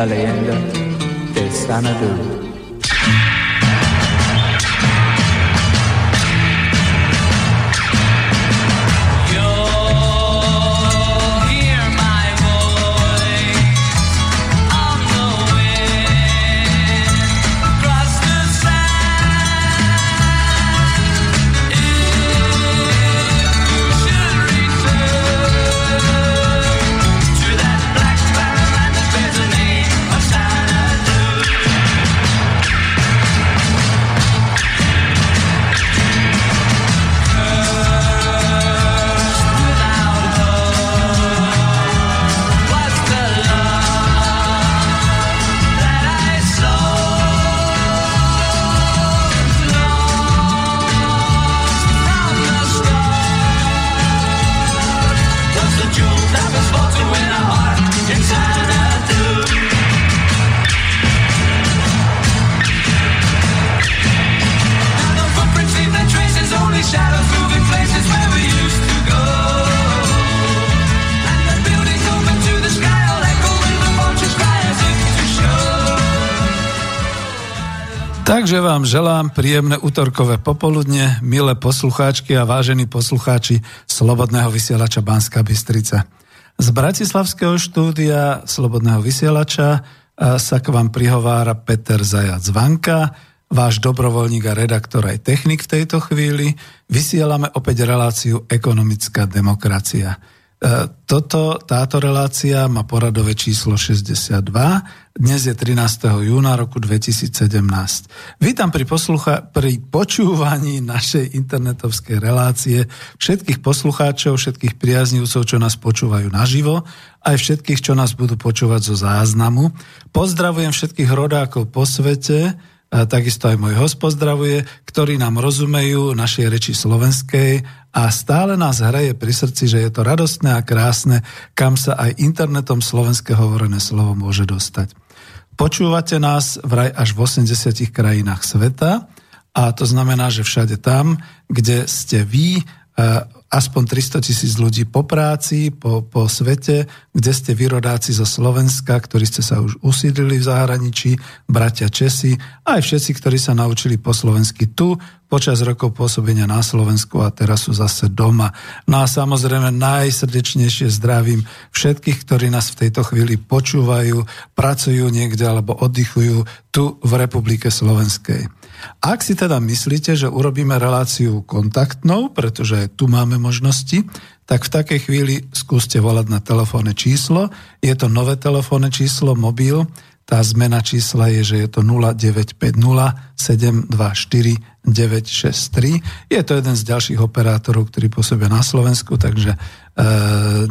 la leyenda del Sanadú. Vám želám príjemné útorkové popoludne, milé poslucháčky a vážení poslucháči Slobodného vysielača Banska Bystrica. Z Bratislavského štúdia Slobodného vysielača sa k vám prihovára Peter Zajac Vanka, váš dobrovoľník a redaktor aj technik v tejto chvíli. Vysielame opäť reláciu Ekonomická demokracia. E, toto, táto relácia má poradové číslo 62. Dnes je 13. júna roku 2017. Vítam pri, poslucha- pri počúvaní našej internetovskej relácie všetkých poslucháčov, všetkých priaznivcov, čo nás počúvajú naživo, aj všetkých, čo nás budú počúvať zo záznamu. Pozdravujem všetkých rodákov po svete, takisto aj môj host pozdravuje, ktorí nám rozumejú našej reči slovenskej a stále nás hraje pri srdci, že je to radostné a krásne, kam sa aj internetom slovenské hovorené slovo môže dostať. Počúvate nás vraj až v 80 krajinách sveta a to znamená, že všade tam, kde ste vy, aspoň 300 tisíc ľudí po práci, po, po svete, kde ste vyrodáci zo Slovenska, ktorí ste sa už usídlili v zahraničí, bratia Česi, aj všetci, ktorí sa naučili po slovensky tu, počas rokov pôsobenia na Slovensku a teraz sú zase doma. No a samozrejme najsrdečnejšie zdravím všetkých, ktorí nás v tejto chvíli počúvajú, pracujú niekde alebo oddychujú tu v Republike Slovenskej. Ak si teda myslíte, že urobíme reláciu kontaktnou, pretože tu máme možnosti, tak v takej chvíli skúste volať na telefónne číslo. Je to nové telefónne číslo, mobil. Tá zmena čísla je, že je to 0950 724 963. Je to jeden z ďalších operátorov, ktorí pôsobia na Slovensku, takže e,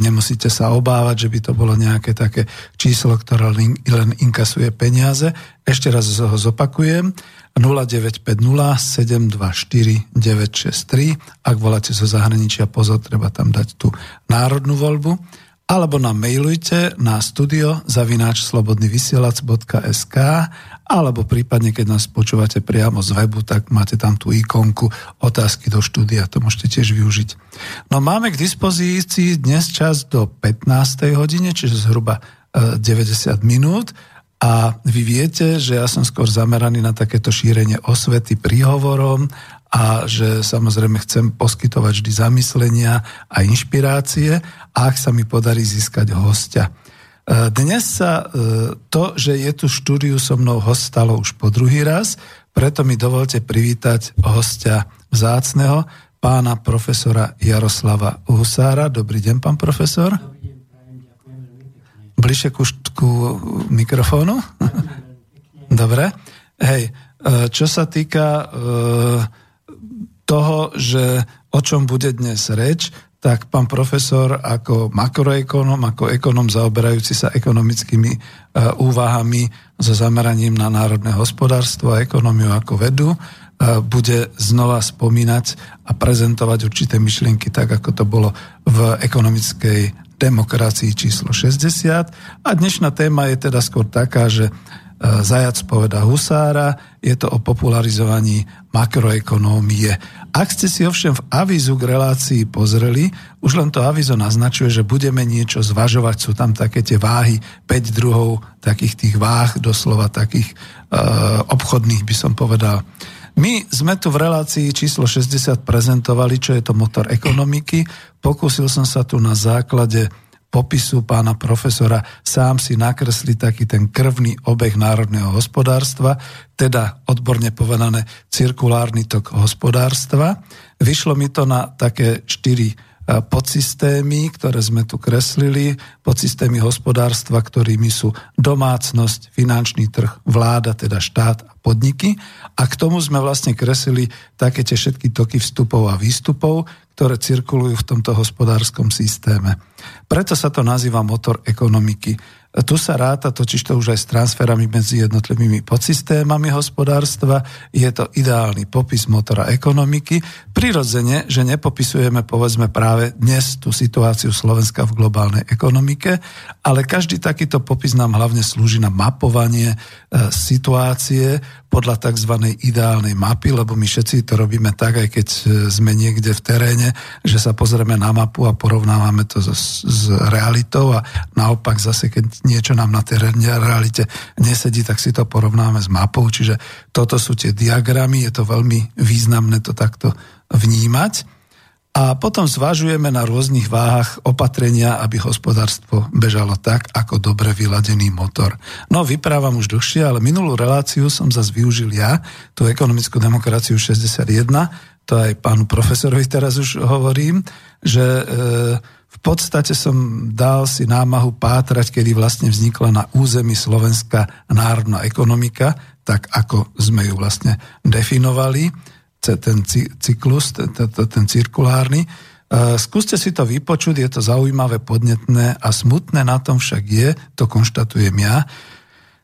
nemusíte sa obávať, že by to bolo nejaké také číslo, ktoré len, len inkasuje peniaze. Ešte raz ho zopakujem. 0950 724 963. Ak voláte zo zahraničia, pozor, treba tam dať tú národnú voľbu alebo nám mailujte na studio zavináč slobodnyvysielac.sk alebo prípadne, keď nás počúvate priamo z webu, tak máte tam tú ikonku otázky do štúdia, to môžete tiež využiť. No máme k dispozícii dnes čas do 15. hodine, čiže zhruba 90 e, minút a vy viete, že ja som skôr zameraný na takéto šírenie osvety príhovorom a že samozrejme chcem poskytovať vždy zamyslenia a inšpirácie, ak sa mi podarí získať hostia. E, dnes sa e, to, že je tu štúdiu so mnou host stalo už po druhý raz, preto mi dovolte privítať hostia vzácneho, pána profesora Jaroslava Husára. Dobrý deň, pán profesor. Bližšie ku, ku mikrofónu? Dobre. Hej, e, čo sa týka toho, že o čom bude dnes reč, tak pán profesor ako makroekonom, ako ekonom zaoberajúci sa ekonomickými e, úvahami so zameraním na národné hospodárstvo a ekonómiu ako vedu, e, bude znova spomínať a prezentovať určité myšlienky tak, ako to bolo v ekonomickej demokracii číslo 60. A dnešná téma je teda skôr taká, že Zajac poveda Husára, je to o popularizovaní makroekonómie. Ak ste si ovšem v avizu k relácii pozreli, už len to avizo naznačuje, že budeme niečo zvažovať, sú tam také tie váhy, 5 druhov takých tých váh, doslova takých uh, obchodných by som povedal. My sme tu v relácii číslo 60 prezentovali, čo je to motor ekonomiky. Pokúsil som sa tu na základe popisu pána profesora sám si nakresli taký ten krvný obeh národného hospodárstva, teda odborne povedané cirkulárny tok hospodárstva. Vyšlo mi to na také štyri podsystémy, ktoré sme tu kreslili, podsystémy hospodárstva, ktorými sú domácnosť, finančný trh, vláda, teda štát a podniky. A k tomu sme vlastne kreslili také tie všetky toky vstupov a výstupov, ktoré cirkulujú v tomto hospodárskom systéme. Preto sa to nazýva motor ekonomiky. Tu sa ráta totiž to už aj s transferami medzi jednotlivými podsystémami hospodárstva. Je to ideálny popis motora ekonomiky. Prirodzene, že nepopisujeme povedzme práve dnes tú situáciu Slovenska v globálnej ekonomike, ale každý takýto popis nám hlavne slúži na mapovanie e, situácie podľa tzv. ideálnej mapy, lebo my všetci to robíme tak, aj keď e, sme niekde v teréne, že sa pozrieme na mapu a porovnávame to s, s realitou a naopak zase, keď niečo nám na tej realite nesedí, tak si to porovnáme s mapou. Čiže toto sú tie diagramy, je to veľmi významné to takto vnímať. A potom zvažujeme na rôznych váhach opatrenia, aby hospodárstvo bežalo tak, ako dobre vyladený motor. No, vyprávam už dlhšie, ale minulú reláciu som zase využil ja, tú ekonomickú demokraciu 61, to aj pánu profesorovi teraz už hovorím, že e, v podstate som dal si námahu pátrať, kedy vlastne vznikla na území Slovenska národná ekonomika, tak ako sme ju vlastne definovali ten cyklus, ten, cirkulárny. Skúste si to vypočuť, je to zaujímavé, podnetné a smutné na tom však je, to konštatujem ja,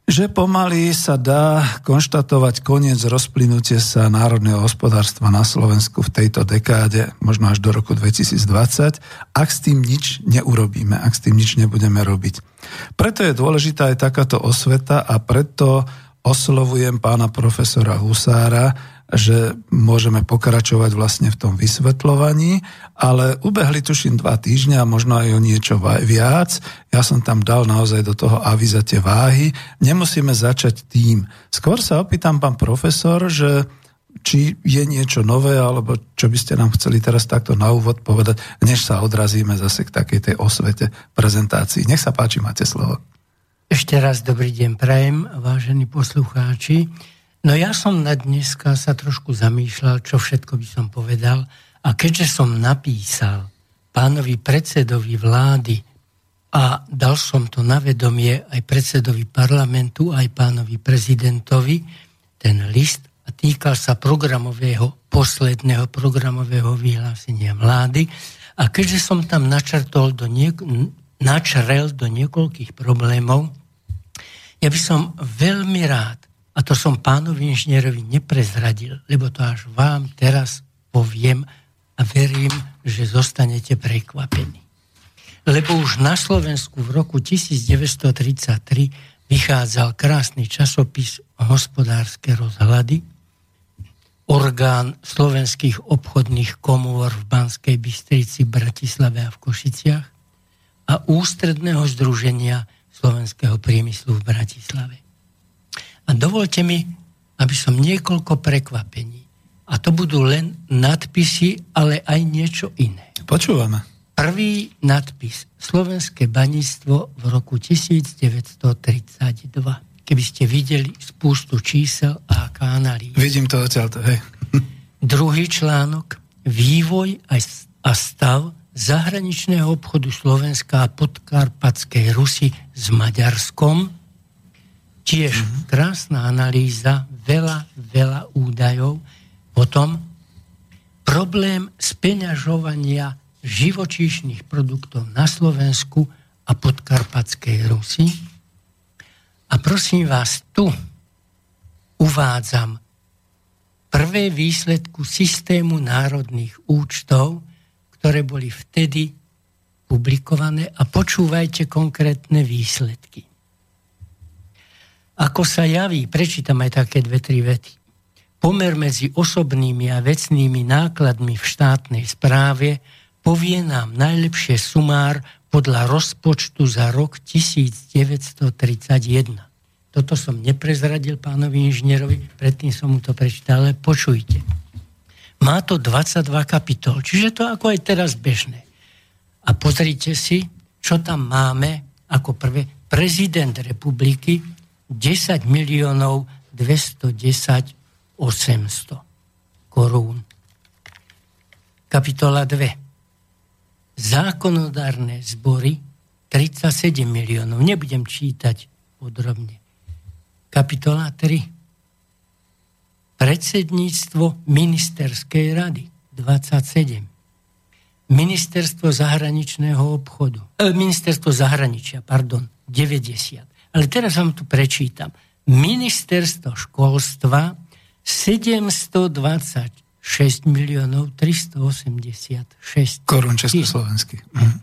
že pomaly sa dá konštatovať koniec rozplynutie sa národného hospodárstva na Slovensku v tejto dekáde, možno až do roku 2020, ak s tým nič neurobíme, ak s tým nič nebudeme robiť. Preto je dôležitá aj takáto osveta a preto oslovujem pána profesora Husára, že môžeme pokračovať vlastne v tom vysvetľovaní, ale ubehli tuším dva týždňa, možno aj o niečo viac. Ja som tam dal naozaj do toho aviza tie váhy. Nemusíme začať tým. Skôr sa opýtam, pán profesor, že či je niečo nové, alebo čo by ste nám chceli teraz takto na úvod povedať, než sa odrazíme zase k takej tej osvete prezentácii. Nech sa páči, máte slovo. Ešte raz dobrý deň prajem, vážení poslucháči. No ja som na dneska sa trošku zamýšľal, čo všetko by som povedal. A keďže som napísal pánovi predsedovi vlády a dal som to na vedomie aj predsedovi parlamentu, aj pánovi prezidentovi, ten list a týkal sa programového, posledného programového vyhlásenia vlády. A keďže som tam načrtol do niek- načrel do niekoľkých problémov, ja by som veľmi rád a to som pánovi inžinierovi neprezradil, lebo to až vám teraz poviem a verím, že zostanete prekvapení. Lebo už na Slovensku v roku 1933 vychádzal krásny časopis Hospodárske rozhľady, orgán slovenských obchodných komôr v Banskej Bystrici, Bratislave a v Košiciach a ústredného združenia slovenského priemyslu v Bratislave. A dovolte mi, aby som niekoľko prekvapení. A to budú len nadpisy, ale aj niečo iné. Počúvame. Prvý nadpis. Slovenské baníctvo v roku 1932. Keby ste videli spústu čísel a analýz. Vidím to odtiaľto, hej. Druhý článok. Vývoj a stav zahraničného obchodu Slovenska a podkarpatskej Rusy s Maďarskom Tiež mm-hmm. krásna analýza, veľa, veľa údajov. Potom problém speňažovania živočíšnych produktov na Slovensku a podkarpatskej Rusi. A prosím vás, tu uvádzam prvé výsledku systému národných účtov, ktoré boli vtedy publikované a počúvajte konkrétne výsledky. Ako sa javí, prečítam aj také dve, tri vety. Pomer medzi osobnými a vecnými nákladmi v štátnej správe povie nám najlepšie sumár podľa rozpočtu za rok 1931. Toto som neprezradil pánovi inžinierovi, predtým som mu to prečítal, ale počujte. Má to 22 kapitol, čiže to ako aj teraz bežné. A pozrite si, čo tam máme ako prvé. Prezident republiky 10 miliónov 210 800 korún. Kapitola 2. Zákonodárne zbory 37 miliónov. Nebudem čítať podrobne. Kapitola 3. Predsedníctvo ministerskej rady 27. Ministerstvo zahraničného obchodu. E, ministerstvo zahraničia, pardon, 90. Ale teraz vám tu prečítam. Ministerstvo školstva 726 miliónov 386 korún československých. Mhm.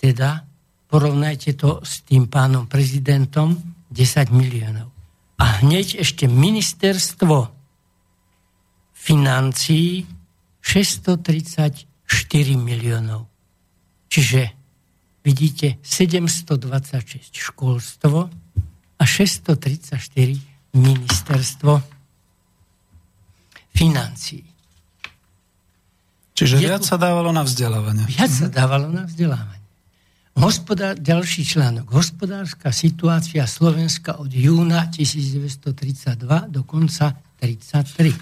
Teda porovnajte to s tým pánom prezidentom 10 miliónov. A hneď ešte ministerstvo financií 634 miliónov. Čiže vidíte 726 školstvo a 634 ministerstvo financií. Čiže viac sa dávalo na vzdelávanie. Viac sa dávalo na vzdelávanie. Hospodár, ďalší článok. Hospodárska situácia Slovenska od júna 1932 do konca 1933.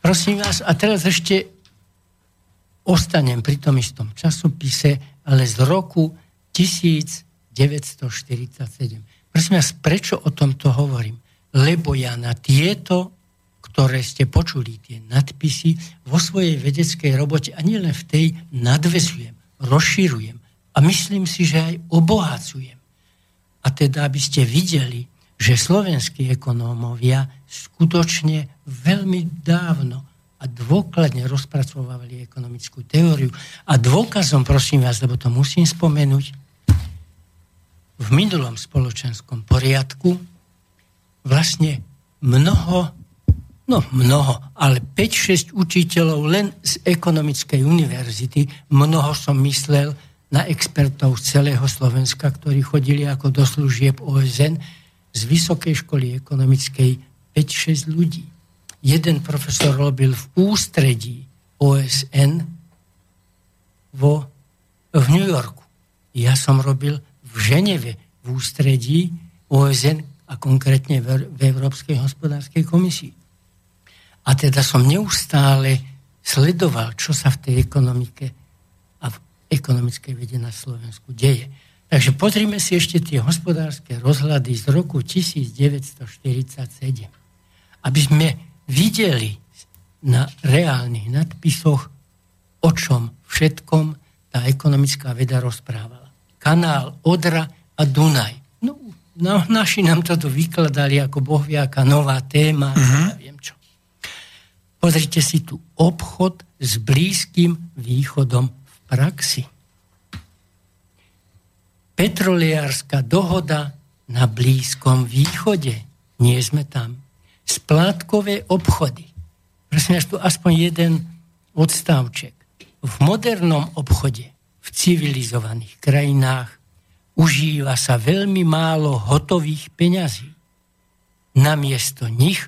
Prosím vás, a teraz ešte ostanem pri tom istom časopise, ale z roku 1947. Prosím vás, prečo o tomto hovorím? lebo ja na tieto, ktoré ste počuli, tie nadpisy, vo svojej vedeckej robote a nielen v tej nadvezujem, rozširujem a myslím si, že aj obohacujem. A teda, aby ste videli, že slovenskí ekonómovia skutočne veľmi dávno a dôkladne rozpracovávali ekonomickú teóriu. A dôkazom, prosím vás, lebo to musím spomenúť, v minulom spoločenskom poriadku vlastne mnoho, no mnoho, ale 5-6 učiteľov len z ekonomickej univerzity, mnoho som myslel na expertov z celého Slovenska, ktorí chodili ako do služieb OSN, z Vysokej školy ekonomickej 5-6 ľudí. Jeden profesor robil v ústredí OSN vo, v New Yorku. Ja som robil v Ženeve v ústredí OSN, a konkrétne v Európskej hospodárskej komisii. A teda som neustále sledoval, čo sa v tej ekonomike a v ekonomickej vede na Slovensku deje. Takže pozrime si ešte tie hospodárske rozhľady z roku 1947. Aby sme videli na reálnych nadpisoch, o čom všetkom tá ekonomická veda rozprávala. Kanál Odra a Dunaj. No, naši nám toto vykladali ako bohviaká nová téma, uh-huh. neviem čo. Pozrite si tu obchod s Blízkym východom v praxi. Petroliárska dohoda na Blízkom východe. Nie sme tam. Splátkové obchody. Prosím tu aspoň jeden odstavček. V modernom obchode, v civilizovaných krajinách užíva sa veľmi málo hotových peňazí. Namiesto nich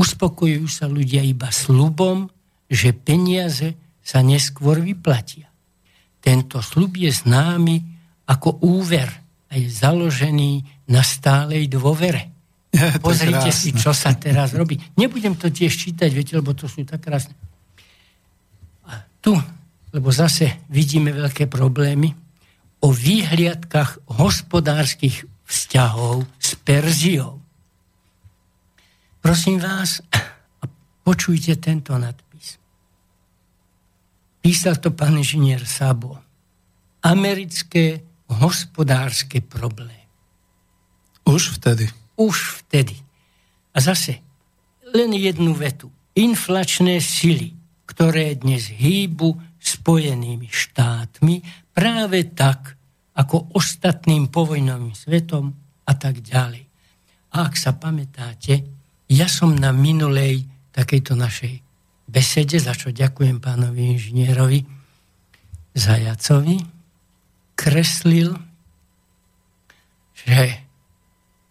uspokojujú sa ľudia iba slubom, že peniaze sa neskôr vyplatia. Tento slub je známy ako úver a je založený na stálej dôvere. Ja, Pozrite si, čo sa teraz robí. Nebudem to tiež čítať, viete, lebo to sú tak krásne. A tu, lebo zase vidíme veľké problémy, o výhliadkach hospodárskych vzťahov s Perziou. Prosím vás, počujte tento nadpis. Písal to pán inžinier Sabo. Americké hospodárske problémy. Už vtedy. Už vtedy. A zase, len jednu vetu. Inflačné sily, ktoré dnes hýbu Spojenými štátmi, práve tak, ako ostatným povojnovým svetom, a tak ďalej. A ak sa pamätáte, ja som na minulej takejto našej besede, za čo ďakujem pánovi inžinierovi Zajacovi, kreslil, že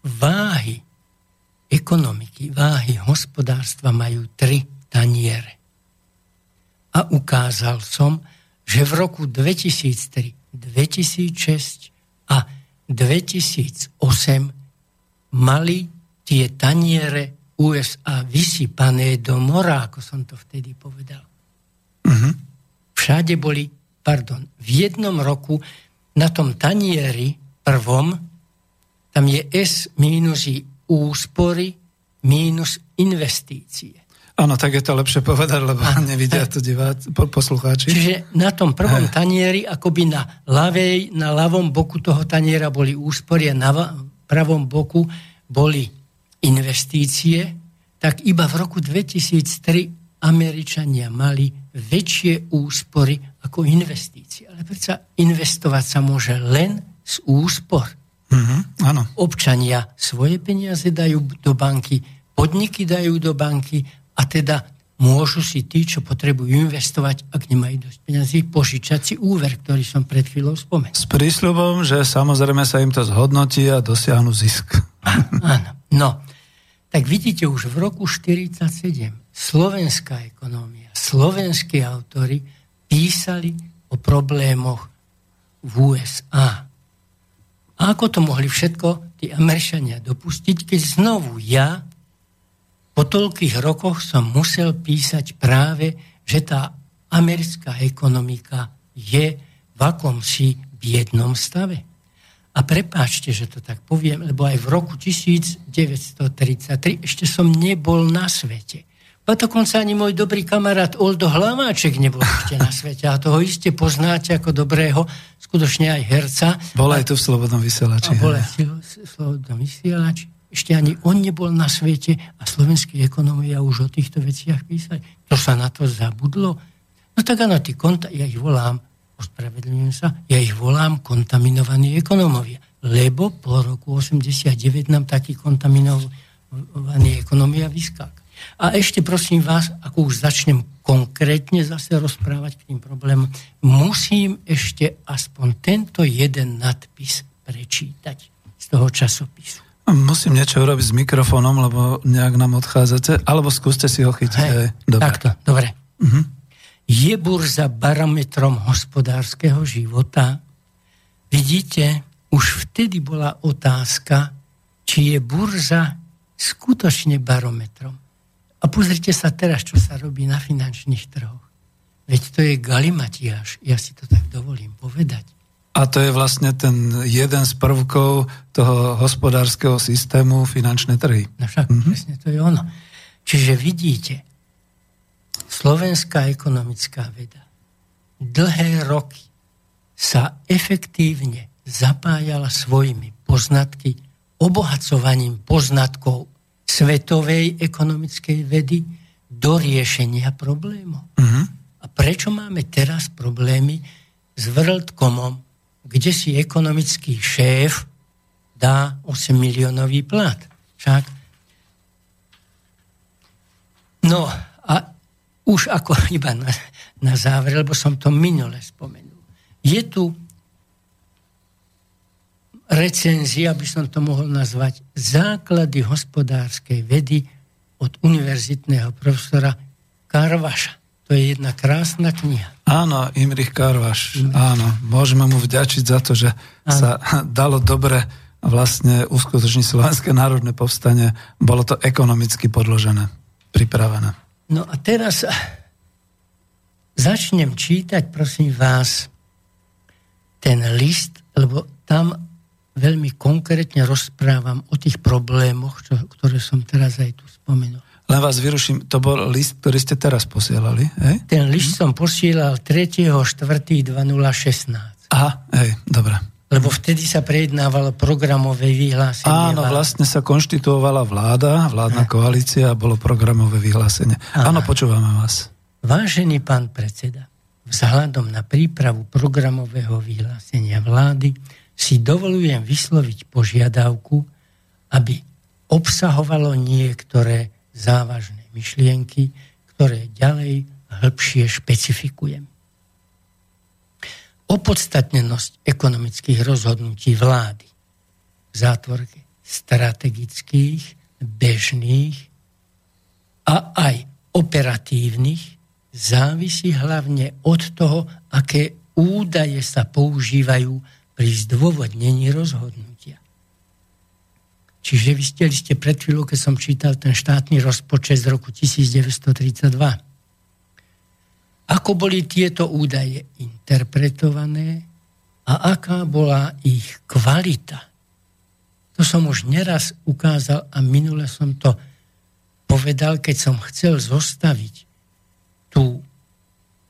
váhy ekonomiky, váhy hospodárstva majú tri taniere. A ukázal som, že v roku 2003, 2006 a 2008 mali tie taniere USA vysypané do mora, ako som to vtedy povedal. Uh-huh. Všade boli, pardon, v jednom roku na tom tanieri prvom tam je S mínus úspory mínus investície. Áno, tak je to lepšie povedať, lebo a, nevidia to diváci, poslucháči. Čiže na tom prvom tanieri, akoby na, ľavej, na ľavom boku toho taniera boli úspory a na pravom boku boli investície, tak iba v roku 2003 Američania mali väčšie úspory ako investície. Ale predsa investovať sa môže len z úspor. Mm-hmm, áno. Občania svoje peniaze dajú do banky, podniky dajú do banky a teda môžu si tí, čo potrebujú investovať, ak nemajú dosť peniazy, požičať si úver, ktorý som pred chvíľou spomenul. S prísľubom, že samozrejme sa im to zhodnotí a dosiahnu zisk. Áno. No, tak vidíte, už v roku 1947 slovenská ekonómia, slovenskí autory písali o problémoch v USA. A ako to mohli všetko tí Američania dopustiť, keď znovu ja po toľkých rokoch som musel písať práve, že tá americká ekonomika je v akomsi biednom stave. A prepáčte, že to tak poviem, lebo aj v roku 1933 ešte som nebol na svete. A dokonca ani môj dobrý kamarát Oldo Hlaváček nebol ešte na svete. A toho iste poznáte ako dobrého, skutočne aj herca. Bol aj tu v Slobodnom vysielači. A bol aj v Slobodnom vysielači. Ešte ani on nebol na svete a slovenskí ekonomovia už o týchto veciach písali. To sa na to zabudlo. No tak áno, tí konta, ja ich volám, ospravedlňujem sa, ja ich volám kontaminovaní ekonomovia. Lebo po roku 89 nám taký kontaminovaný ekonomia vyskáka. A ešte prosím vás, ako už začnem konkrétne zase rozprávať k tým problémom, musím ešte aspoň tento jeden nadpis prečítať z toho časopisu. Musím niečo urobiť s mikrofónom, lebo nejak nám odchádzate, alebo skúste si ho chytiť. Hej, dobre. Takto, dobre. Uh-huh. Je burza barometrom hospodárskeho života? Vidíte, už vtedy bola otázka, či je burza skutočne barometrom. A pozrite sa teraz, čo sa robí na finančných trhoch. Veď to je galimatiaž, ja si to tak dovolím povedať. A to je vlastne ten jeden z prvkov toho hospodárskeho systému finančné trhy. No však, mm-hmm. presne to je ono. Čiže vidíte, slovenská ekonomická veda dlhé roky sa efektívne zapájala svojimi poznatky, obohacovaním poznatkov svetovej ekonomickej vedy do riešenia problémov. Uh-huh. A prečo máme teraz problémy s WorldComom, kde si ekonomický šéf dá 8 miliónový plat? Však. No a už ako iba na, na záver, lebo som to minule spomenul. Je tu recenzia, aby som to mohol nazvať, základy hospodárskej vedy od univerzitného profesora Karvaša. To je jedna krásna kniha. Áno, Imrich Karvaš. Imrich. Áno, môžeme mu vďačiť za to, že áno. sa dalo dobre vlastne uskutočniť Slovenské národné povstanie. Bolo to ekonomicky podložené, pripravené. No a teraz začnem čítať, prosím vás, ten list, lebo tam veľmi konkrétne rozprávam o tých problémoch, čo, ktoré som teraz aj tu spomenul. Len vás vyruším, to bol list, ktorý ste teraz posielali, hej? Ten list hm? som posielal 3.4.2016. Aha, hej, dobre. Lebo vtedy sa prejednávalo programové vyhlásenie. Áno, vlastne sa konštituovala vláda, vládna a. koalícia a bolo programové vyhlásenie. Áno, počúvame vás. Vážený pán predseda, vzhľadom na prípravu programového vyhlásenia vlády si dovolujem vysloviť požiadavku, aby obsahovalo niektoré závažné myšlienky, ktoré ďalej hĺbšie špecifikujem. Opodstatnenosť ekonomických rozhodnutí vlády v zátvorke strategických, bežných a aj operatívnych závisí hlavne od toho, aké údaje sa používajú pri zdôvodnení rozhodnutia. Čiže ste, ste pred chvíľou, keď som čítal ten štátny rozpočet z roku 1932. Ako boli tieto údaje interpretované a aká bola ich kvalita. To som už neraz ukázal a minule som to povedal, keď som chcel zostaviť tú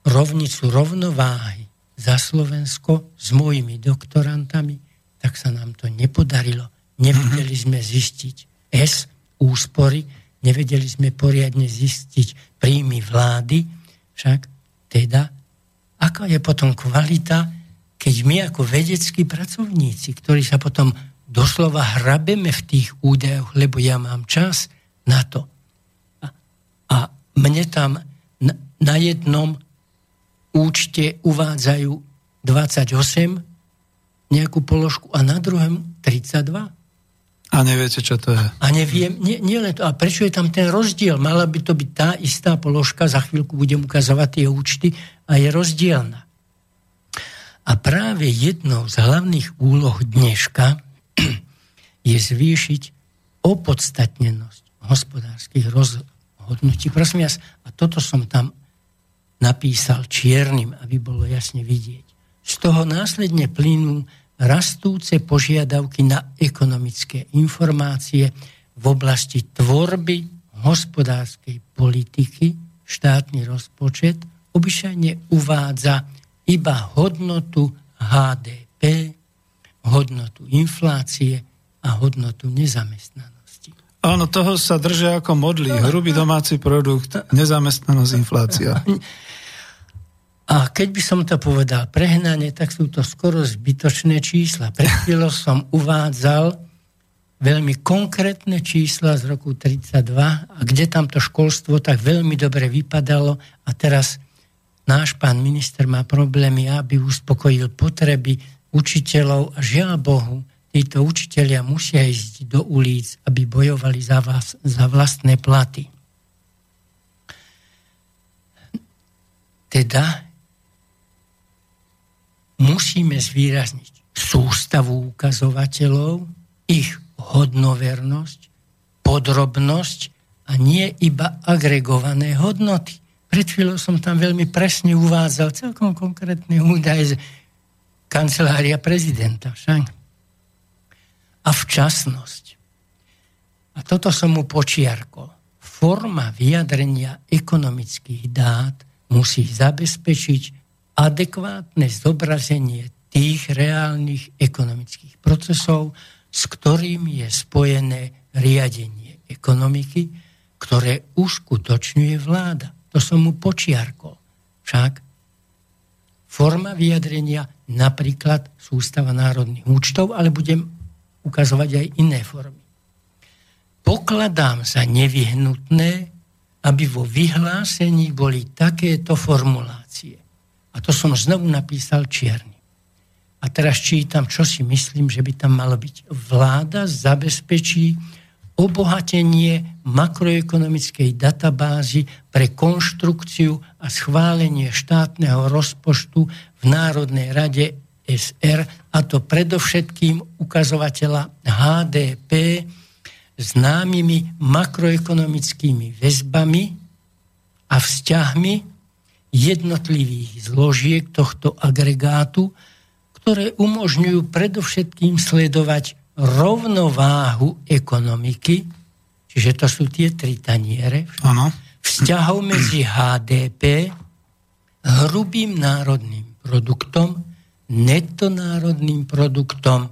rovnicu rovnováhy za Slovensko s mojimi doktorantami, tak sa nám to nepodarilo. Nevedeli sme zistiť S, úspory, nevedeli sme poriadne zistiť príjmy vlády, však teda, aká je potom kvalita, keď my ako vedeckí pracovníci, ktorí sa potom doslova hrabeme v tých údajoch, lebo ja mám čas na to. A, a mne tam na, na jednom účte uvádzajú 28 nejakú položku a na druhom 32. A neviete, čo to je. A neviem, nie, nie len to. A prečo je tam ten rozdiel? Mala by to byť tá istá položka, za chvíľku budem ukazovať tie účty a je rozdielna. A práve jednou z hlavných úloh dneška je zvýšiť opodstatnenosť hospodárskych rozhodnutí. Prosím vás, a toto som tam napísal čiernym, aby bolo jasne vidieť. Z toho následne plynú rastúce požiadavky na ekonomické informácie v oblasti tvorby hospodárskej politiky, štátny rozpočet obyčajne uvádza iba hodnotu HDP, hodnotu inflácie a hodnotu nezamestnanosti. Áno, toho sa držia ako modlí. Hrubý domáci produkt, nezamestnanosť, inflácia. A keď by som to povedal prehnane, tak sú to skoro zbytočné čísla. Pred chvíľou som uvádzal veľmi konkrétne čísla z roku 32 a kde tam to školstvo tak veľmi dobre vypadalo a teraz náš pán minister má problémy, aby uspokojil potreby učiteľov a žiaľ Bohu, títo učiteľia musia ísť do ulic, aby bojovali za, vás, za vlastné platy. Teda musíme zvýrazniť sústavu ukazovateľov, ich hodnovernosť, podrobnosť a nie iba agregované hodnoty. Pred chvíľou som tam veľmi presne uvádzal celkom konkrétne údaje z kancelária prezidenta. Však? A včasnosť. A toto som mu počiarkol. Forma vyjadrenia ekonomických dát musí zabezpečiť adekvátne zobrazenie tých reálnych ekonomických procesov, s ktorými je spojené riadenie ekonomiky, ktoré uskutočňuje vláda. To som mu počiarkol. Však forma vyjadrenia napríklad sústava národných účtov, ale budem ukazovať aj iné formy. Pokladám za nevyhnutné, aby vo vyhlásení boli takéto formulácie. A to som znovu napísal čierny. A teraz čítam, čo si myslím, že by tam malo byť. Vláda zabezpečí obohatenie makroekonomickej databázy pre konštrukciu a schválenie štátneho rozpočtu v Národnej rade SR, a to predovšetkým ukazovateľa HDP známymi makroekonomickými väzbami a vzťahmi jednotlivých zložiek tohto agregátu, ktoré umožňujú predovšetkým sledovať rovnováhu ekonomiky, čiže to sú tie tri taniere, ano. vzťahov medzi HDP, hrubým národným produktom, netonárodným produktom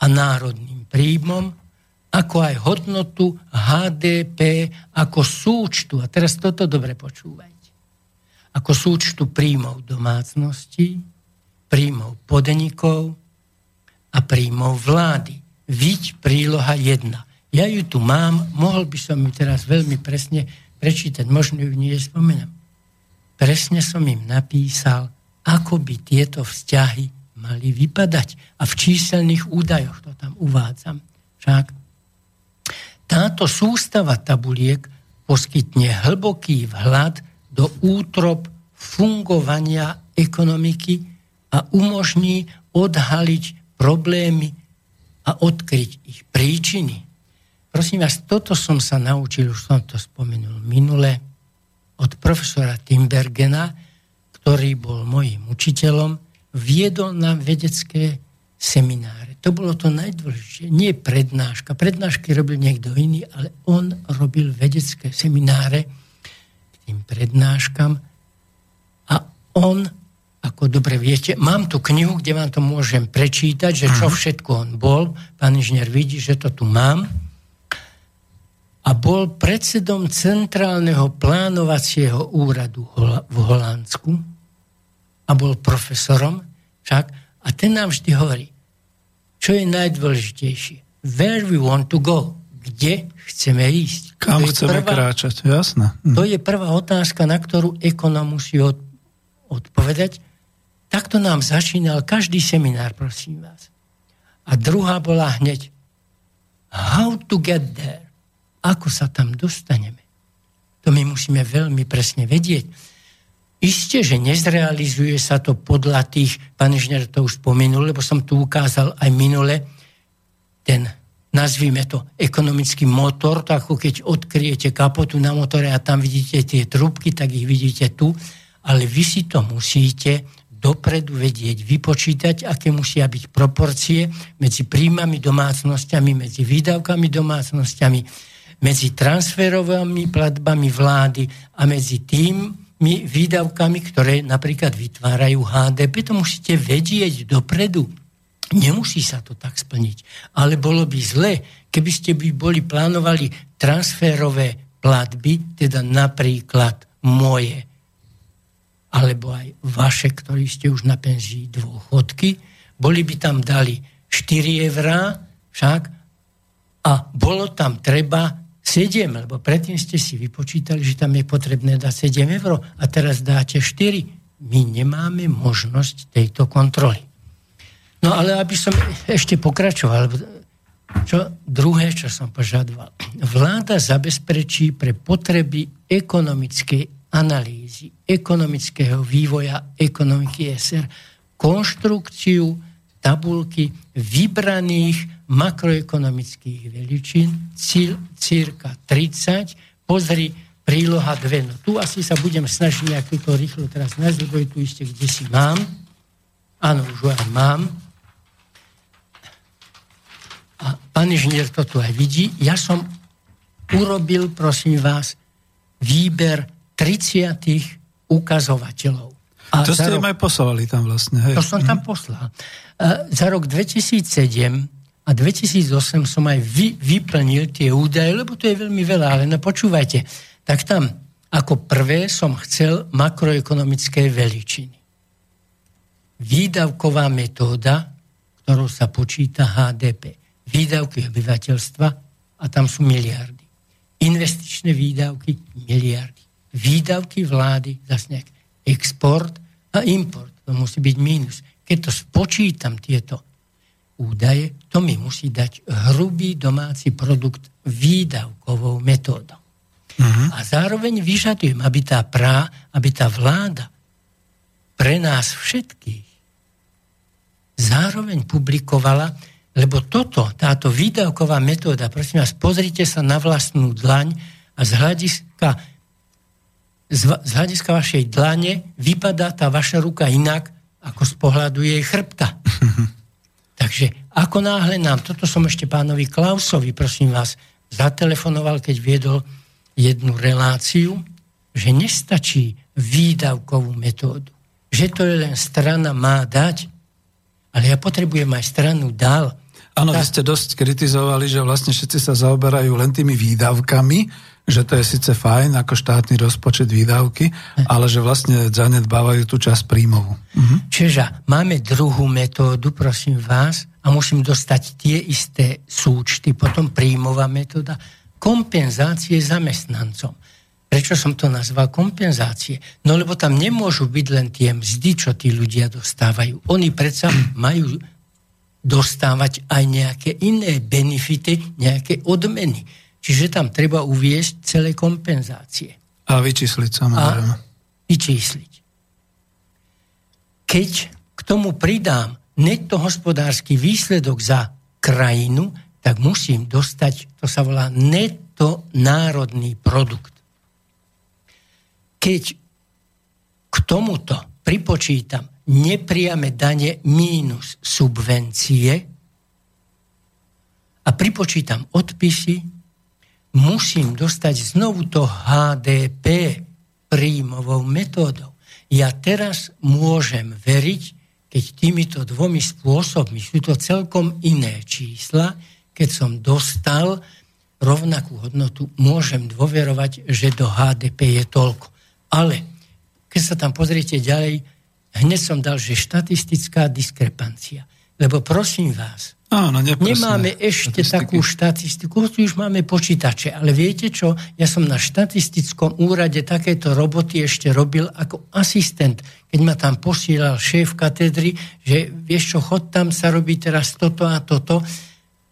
a národným príjmom, ako aj hodnotu HDP ako súčtu. A teraz toto dobre počúvaj ako súčtu príjmov domácností, príjmov podnikov a príjmov vlády. Viď príloha 1. Ja ju tu mám, mohol by som ju teraz veľmi presne prečítať, možno ju nie spomenám. Presne som im napísal, ako by tieto vzťahy mali vypadať. A v číselných údajoch to tam uvádzam. Však táto sústava tabuliek poskytne hlboký vhľad do útrop fungovania ekonomiky a umožní odhaliť problémy a odkryť ich príčiny. Prosím vás, toto som sa naučil, už som to spomenul minule, od profesora Timbergena, ktorý bol mojim učiteľom, viedol nám vedecké semináre. To bolo to najdôležitejšie. Nie prednáška. Prednášky robil niekto iný, ale on robil vedecké semináre tým prednáškam a on, ako dobre viete, mám tu knihu, kde vám to môžem prečítať, že čo mhm. všetko on bol. Pán inžinier vidí, že to tu mám. A bol predsedom Centrálneho plánovacieho úradu v Holandsku a bol profesorom však. A ten nám vždy hovorí, čo je najdôležitejšie? Where we want to go. Kde chceme ísť? Kam chceme prvá, kráčať, jasné. Hm. To je prvá otázka, na ktorú ekonom musí od, odpovedať. Takto nám začínal každý seminár, prosím vás. A druhá bola hneď how to get there. Ako sa tam dostaneme. To my musíme veľmi presne vedieť. Isté, že nezrealizuje sa to podľa tých, pán inžinier to už spomenul, lebo som tu ukázal aj minule, ten, nazvime to, ekonomický motor, to ako keď odkryjete kapotu na motore a tam vidíte tie trubky, tak ich vidíte tu, ale vy si to musíte dopredu vedieť, vypočítať, aké musia byť proporcie medzi príjmami domácnosťami, medzi výdavkami domácnosťami, medzi transferovými platbami vlády a medzi tým, výdavkami, ktoré napríklad vytvárajú HDP. To musíte vedieť dopredu. Nemusí sa to tak splniť. Ale bolo by zle, keby ste by boli plánovali transferové platby, teda napríklad moje, alebo aj vaše, ktorí ste už na penzii dôchodky, boli by tam dali 4 eurá však a bolo tam treba 7, lebo predtým ste si vypočítali, že tam je potrebné dať 7 eur a teraz dáte 4. My nemáme možnosť tejto kontroly. No ale aby som ešte pokračoval, čo druhé, čo som požadoval. Vláda zabezpečí pre potreby ekonomickej analýzy, ekonomického vývoja ekonomiky SR konštrukciu tabulky vybraných makroekonomických veličín, cíl, círka 30, pozri príloha 2. No tu asi sa budem snažiť nejak túto rýchlo teraz nájsť, lebo tu ešte kde si mám. Áno, už aj mám. A pán inžinier to tu aj vidí. Ja som urobil, prosím vás, výber 30 ukazovateľov. A to ste rok, aj poslali tam vlastne. Hej. To som tam mhm. poslal. Uh, za rok 2007 a 2008 som aj vy, vyplnil tie údaje, lebo to je veľmi veľa, ale no počúvajte, tak tam ako prvé som chcel makroekonomické veličiny. Výdavková metóda, ktorou sa počíta HDP. Výdavky obyvateľstva a tam sú miliardy. Investičné výdavky miliardy. Výdavky vlády zase nejak export a import. To musí byť mínus. Keď to spočítam tieto údaje, to mi musí dať hrubý domáci produkt výdavkovou metódou. Uh-huh. A zároveň vyžadujem, aby tá prá, aby tá vláda pre nás všetkých zároveň publikovala, lebo toto, táto výdavková metóda, prosím vás, pozrite sa na vlastnú dlaň a z hľadiska, z, hľadiska vašej dlane vypadá tá vaša ruka inak, ako z pohľadu jej chrbta. Takže ako náhle nám, toto som ešte pánovi Klausovi, prosím vás, zatelefonoval, keď viedol jednu reláciu, že nestačí výdavkovú metódu. Že to je len strana má dať, ale ja potrebujem aj stranu dal. Áno, vy ste dosť kritizovali, že vlastne všetci sa zaoberajú len tými výdavkami, že to je síce fajn ako štátny rozpočet výdavky, ale že vlastne zanedbávajú tú časť príjmovú. Mhm. Čiže máme druhú metódu, prosím vás, a musím dostať tie isté súčty, potom príjmová metóda, kompenzácie zamestnancom. Prečo som to nazval kompenzácie? No lebo tam nemôžu byť len tie mzdy, čo tí ľudia dostávajú. Oni predsa majú dostávať aj nejaké iné benefity, nejaké odmeny. Čiže tam treba uviesť celé kompenzácie. A vyčísliť samozrejme. A vyčísliť. Keď k tomu pridám netto hospodársky výsledok za krajinu, tak musím dostať, to sa volá netto národný produkt keď k tomuto pripočítam nepriame dane mínus subvencie a pripočítam odpisy, musím dostať znovu to HDP príjmovou metódou. Ja teraz môžem veriť, keď týmito dvomi spôsobmi, sú to celkom iné čísla, keď som dostal rovnakú hodnotu, môžem dôverovať, že do HDP je toľko. Ale keď sa tam pozriete ďalej, hneď som dal, že štatistická diskrepancia. Lebo prosím vás, Áno, nemáme ešte štatistiky. takú štatistiku, už máme počítače, ale viete čo, ja som na štatistickom úrade takéto roboty ešte robil ako asistent, keď ma tam posielal šéf katedry, že vieš čo, chod tam sa robí teraz toto a toto,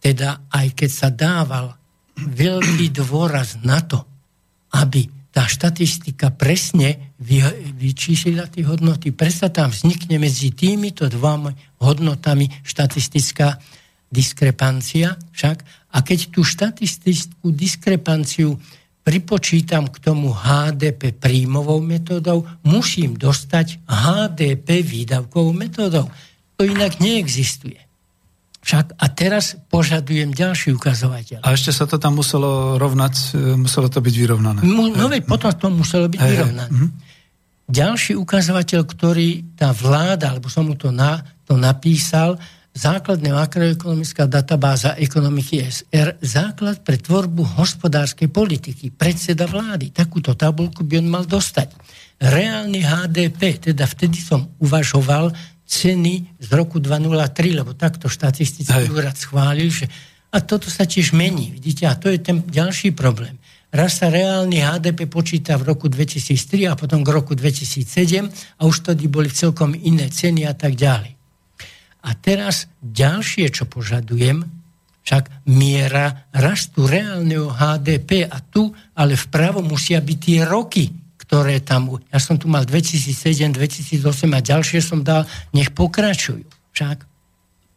teda aj keď sa dával veľký dôraz na to, aby tá štatistika presne vy, vyčíslila tie hodnoty. Presa tam vznikne medzi týmito dvoma hodnotami štatistická diskrepancia však. A keď tú štatistickú diskrepanciu pripočítam k tomu HDP príjmovou metodou, musím dostať HDP výdavkovou metodou. To inak neexistuje. Však a teraz požadujem ďalší ukazovateľ. A ešte sa to tam muselo rovnať, e, muselo to byť vyrovnané. no veď potom to muselo byť vyrovnané. Mhm. Ďalší ukazovateľ, ktorý tá vláda, alebo som mu to, na, to napísal, základná makroekonomická databáza ekonomiky SR, základ pre tvorbu hospodárskej politiky, predseda vlády. Takúto tabulku by on mal dostať. Reálny HDP, teda vtedy som uvažoval, ceny z roku 203, lebo takto štatistický úrad schválil, že a toto sa tiež mení, vidíte, a to je ten ďalší problém. Raz sa reálny HDP počíta v roku 2003 a potom k roku 2007 a už tedy boli celkom iné ceny a tak ďalej. A teraz ďalšie, čo požadujem, však miera rastu reálneho HDP a tu, ale vpravo musia byť tie roky, ktoré tam... Ja som tu mal 2007, 2008 a ďalšie som dal, nech pokračujú. Však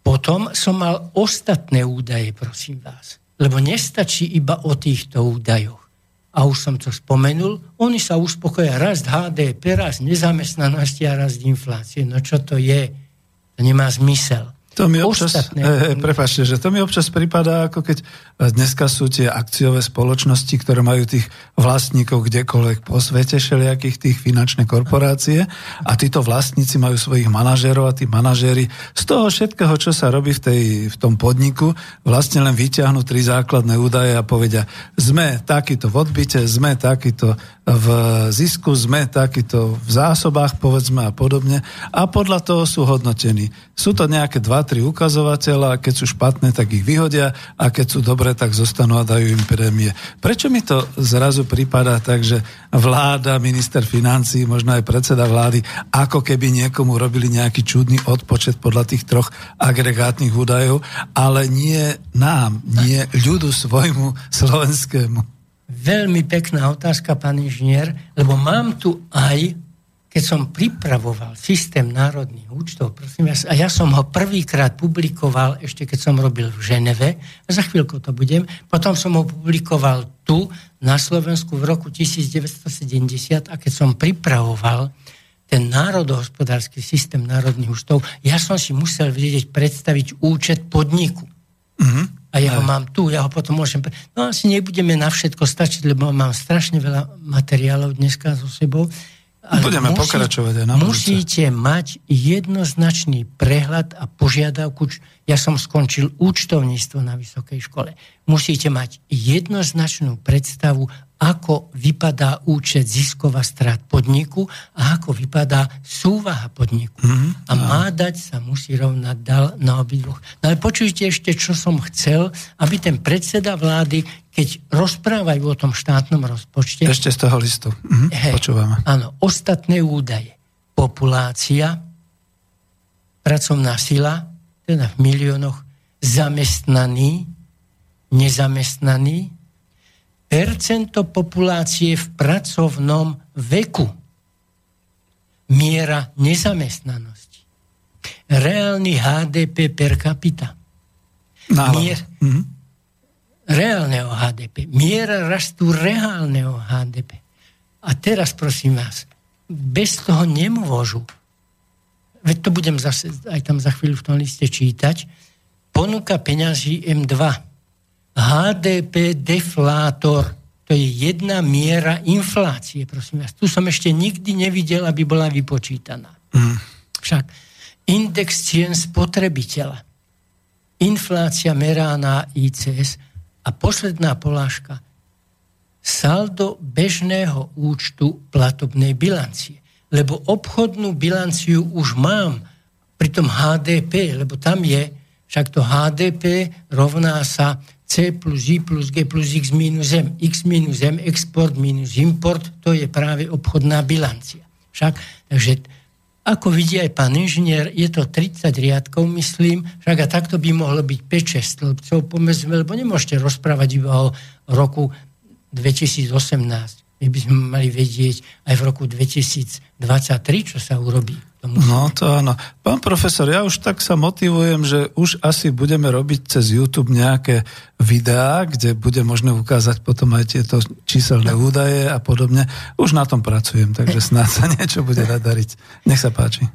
potom som mal ostatné údaje, prosím vás. Lebo nestačí iba o týchto údajoch. A už som to spomenul, oni sa uspokoja rast HDP, rast nezamestnanosti a rast inflácie. No čo to je? To nemá zmysel. To mi občas, e, prepáčte, že to mi občas prípada, ako keď dneska sú tie akciové spoločnosti, ktoré majú tých vlastníkov kdekoľvek po svete, všelijakých tých finančné korporácie a títo vlastníci majú svojich manažérov a tí manažéri z toho všetkého, čo sa robí v, tej, v tom podniku, vlastne len vyťahnú tri základné údaje a povedia, sme takýto v odbite, sme takýto v zisku, sme takýto v zásobách, povedzme a podobne a podľa toho sú hodnotení. Sú to nejaké dva, tri ukazovateľa, keď sú špatné, tak ich vyhodia a keď sú dobré, tak zostanú a dajú im prémie. Prečo mi to zrazu prípada tak, že vláda, minister financí, možno aj predseda vlády, ako keby niekomu robili nejaký čudný odpočet podľa tých troch agregátnych údajov, ale nie nám, nie ľudu svojmu slovenskému. Veľmi pekná otázka, pán inžinier, lebo mám tu aj, keď som pripravoval systém národných účtov, prosím vás, a ja som ho prvýkrát publikoval, ešte keď som robil v Ženeve, a za chvíľku to budem, potom som ho publikoval tu, na Slovensku v roku 1970, a keď som pripravoval ten národohospodársky systém národných účtov, ja som si musel vedieť predstaviť účet podniku. Mm-hmm a ja ho mám tu, ja ho potom môžem... No asi nebudeme na všetko stačiť, lebo mám strašne veľa materiálov dneska so sebou. Ale Budeme musí, pokračovať aj na Musíte mať jednoznačný prehľad a požiadavku. Ja som skončil účtovníctvo na vysokej škole. Musíte mať jednoznačnú predstavu, ako vypadá účet ziskova strát podniku a ako vypadá súvaha podniku. Mm-hmm. A má dať sa musí rovnať dal na obidvoch. No ale počujte ešte, čo som chcel, aby ten predseda vlády, keď rozprávajú o tom štátnom rozpočte... Ešte z toho listu. Mhm, he, počúvame. Áno, ostatné údaje. Populácia, pracovná sila, teda v miliónoch, zamestnaní, nezamestnaní, percento populácie v pracovnom veku, miera nezamestnanosti, reálny HDP per capita, mier, mm-hmm. reálneho HDP, miera rastu reálneho HDP. A teraz prosím vás, bez toho nemôžu, veď to budem zase aj tam za chvíľu v tom liste čítať, ponuka peňazí M2 HDP deflátor, to je jedna miera inflácie, prosím vás. Tu som ešte nikdy nevidel, aby bola vypočítaná. Mm. Však index cien spotrebiteľa, inflácia meraná ICS a posledná polážka, saldo bežného účtu platobnej bilancie. Lebo obchodnú bilanciu už mám pri tom HDP, lebo tam je, však to HDP rovná sa C plus I plus G plus X minus M. X minus M, export minus import, to je práve obchodná bilancia. Však, takže ako vidí aj pán inžinier, je to 30 riadkov, myslím, však a takto by mohlo byť 5-6 stĺpcov, pomedzme, lebo nemôžete rozprávať iba o roku 2018. My by sme mali vedieť aj v roku 2023, čo sa urobí no to áno. Pán profesor, ja už tak sa motivujem, že už asi budeme robiť cez YouTube nejaké videá, kde bude možné ukázať potom aj tieto číselné údaje a podobne. Už na tom pracujem, takže snáď sa niečo bude nadariť. Nech sa páči.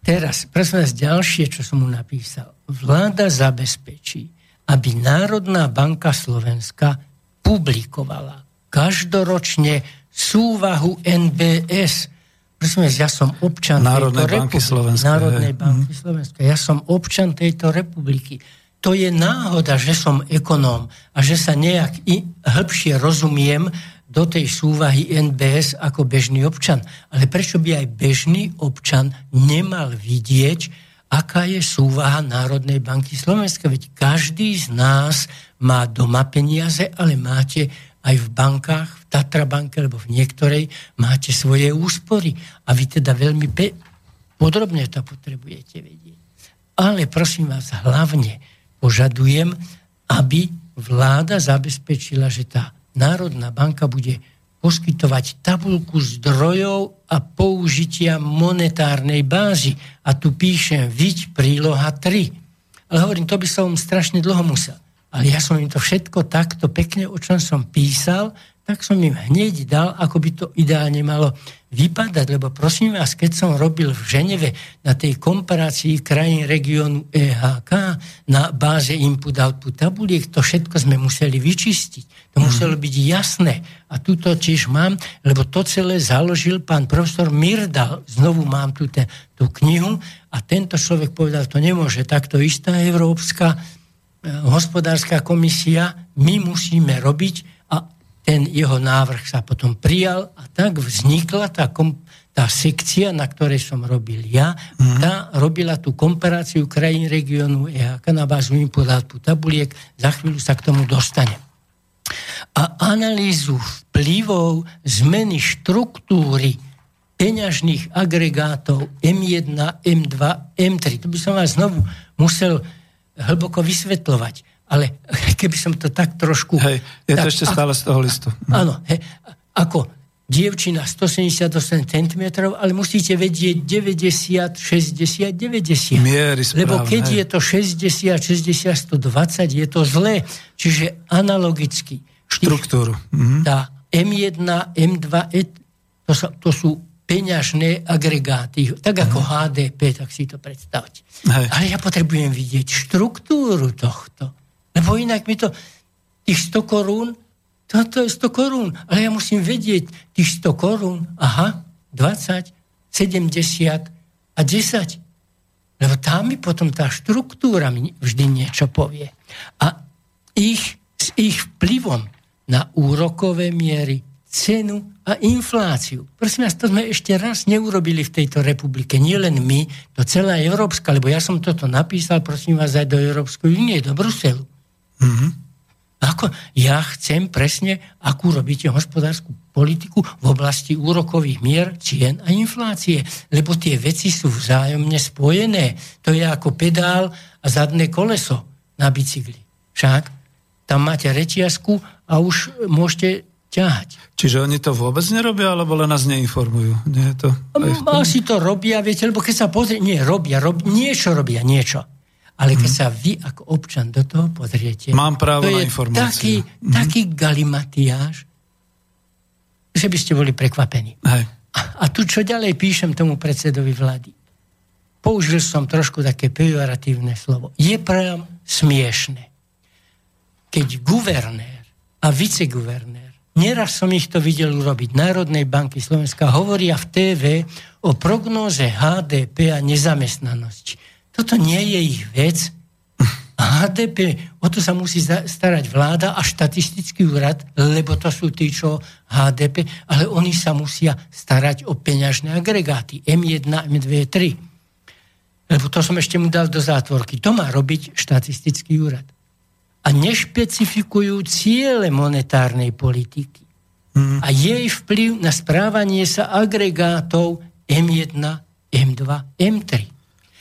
Teraz, prosím vás, ďalšie, čo som mu napísal. Vláda zabezpečí, aby Národná banka Slovenska publikovala každoročne súvahu NBS Prosím, ja som občan Národnej tejto banky republiky. Národnej banky mm. Slovenska. Ja som občan tejto republiky. To je náhoda, že som ekonóm a že sa nejak i hĺbšie rozumiem do tej súvahy NBS ako bežný občan. Ale prečo by aj bežný občan nemal vidieť, aká je súvaha Národnej banky Slovenska? Veď každý z nás má doma peniaze, ale máte aj v bankách, v Tatra banke, alebo v niektorej máte svoje úspory. A vy teda veľmi pe- podrobne to potrebujete vedieť. Ale prosím vás, hlavne požadujem, aby vláda zabezpečila, že tá Národná banka bude poskytovať tabulku zdrojov a použitia monetárnej bázy. A tu píšem, viď príloha 3. Ale hovorím, to by som strašne dlho musel. Ale ja som im to všetko takto pekne, o čom som písal, tak som im hneď dal, ako by to ideálne malo vypadať, lebo prosím vás, keď som robil v Ženeve na tej komparácii krajín regiónu EHK na báze input-output tabuliek, to všetko sme museli vyčistiť. To mm. muselo byť jasné. A tu to tiež mám, lebo to celé založil pán profesor Mirdal. Znovu mám tu ten, tú knihu a tento človek povedal, to nemôže takto istá európska hospodárska komisia, my musíme robiť a ten jeho návrh sa potom prijal a tak vznikla tá, kom, tá sekcia, na ktorej som robil ja, mm. tá robila tú komparáciu krajín regiónu EHK na bázu input tabuliek, za chvíľu sa k tomu dostane. A analýzu vplyvov zmeny štruktúry peňažných agregátov M1, M2, M3. To by som vás znovu musel hlboko vysvetľovať. Ale keby som to tak trošku... Hej, je tak, to ešte stále z toho listu. Áno, hej, ako dievčina 178 cm, ale musíte vedieť 90, 60, 90. Miery správne, Lebo keď hej. je to 60, 60, 120, je to zlé. Čiže analogicky. Štruktúru. Mhm. Tá M1, M2, e, to, sa, to sú peňažné agregáty, tak ako uh-huh. HDP, tak si to predstavte. Hej. Ale ja potrebujem vidieť štruktúru tohto. Lebo inak mi to, tých 100 korún, toto je 100 korún, ale ja musím vedieť tých 100 korún, aha, 20, 70 a 10. Lebo tam mi potom tá štruktúra mi vždy niečo povie. A ich, s ich vplyvom na úrokové miery, cenu a infláciu. Prosím vás, to sme ešte raz neurobili v tejto republike. Nie len my, to celá Európska, lebo ja som toto napísal, prosím vás, aj do Európskej únie, do Bruselu. Mm-hmm. Ako, ja chcem presne, akú robíte hospodárskú politiku v oblasti úrokových mier, cien a inflácie. Lebo tie veci sú vzájomne spojené. To je ako pedál a zadné koleso na bicykli. Však tam máte rečiasku a už môžete ťahať. Čiže oni to vôbec nerobia, alebo len nás neinformujú? Nie je to Asi to robia, viete, lebo keď sa pozrie, nie, robia, rob, niečo robia, niečo. Ale keď hmm. sa vy ako občan do toho pozriete... Mám právo to na informáciu. Taký, hmm. taký galimatiáž, že by ste boli prekvapení. Hej. A, a tu čo ďalej píšem tomu predsedovi vlády? Použil som trošku také pejoratívne slovo. Je priam smiešne, keď guvernér a viceguvernér, neraz som ich to videl urobiť, Národnej banky Slovenska hovoria v TV o prognóze HDP a nezamestnanosti toto nie je ich vec. HDP, o to sa musí starať vláda a štatistický úrad, lebo to sú tí, čo HDP, ale oni sa musia starať o peňažné agregáty M1, M2, 3. Lebo to som ešte mu dal do zátvorky. To má robiť štatistický úrad. A nešpecifikujú ciele monetárnej politiky. Mm. A jej vplyv na správanie sa agregátov M1, M2, M3.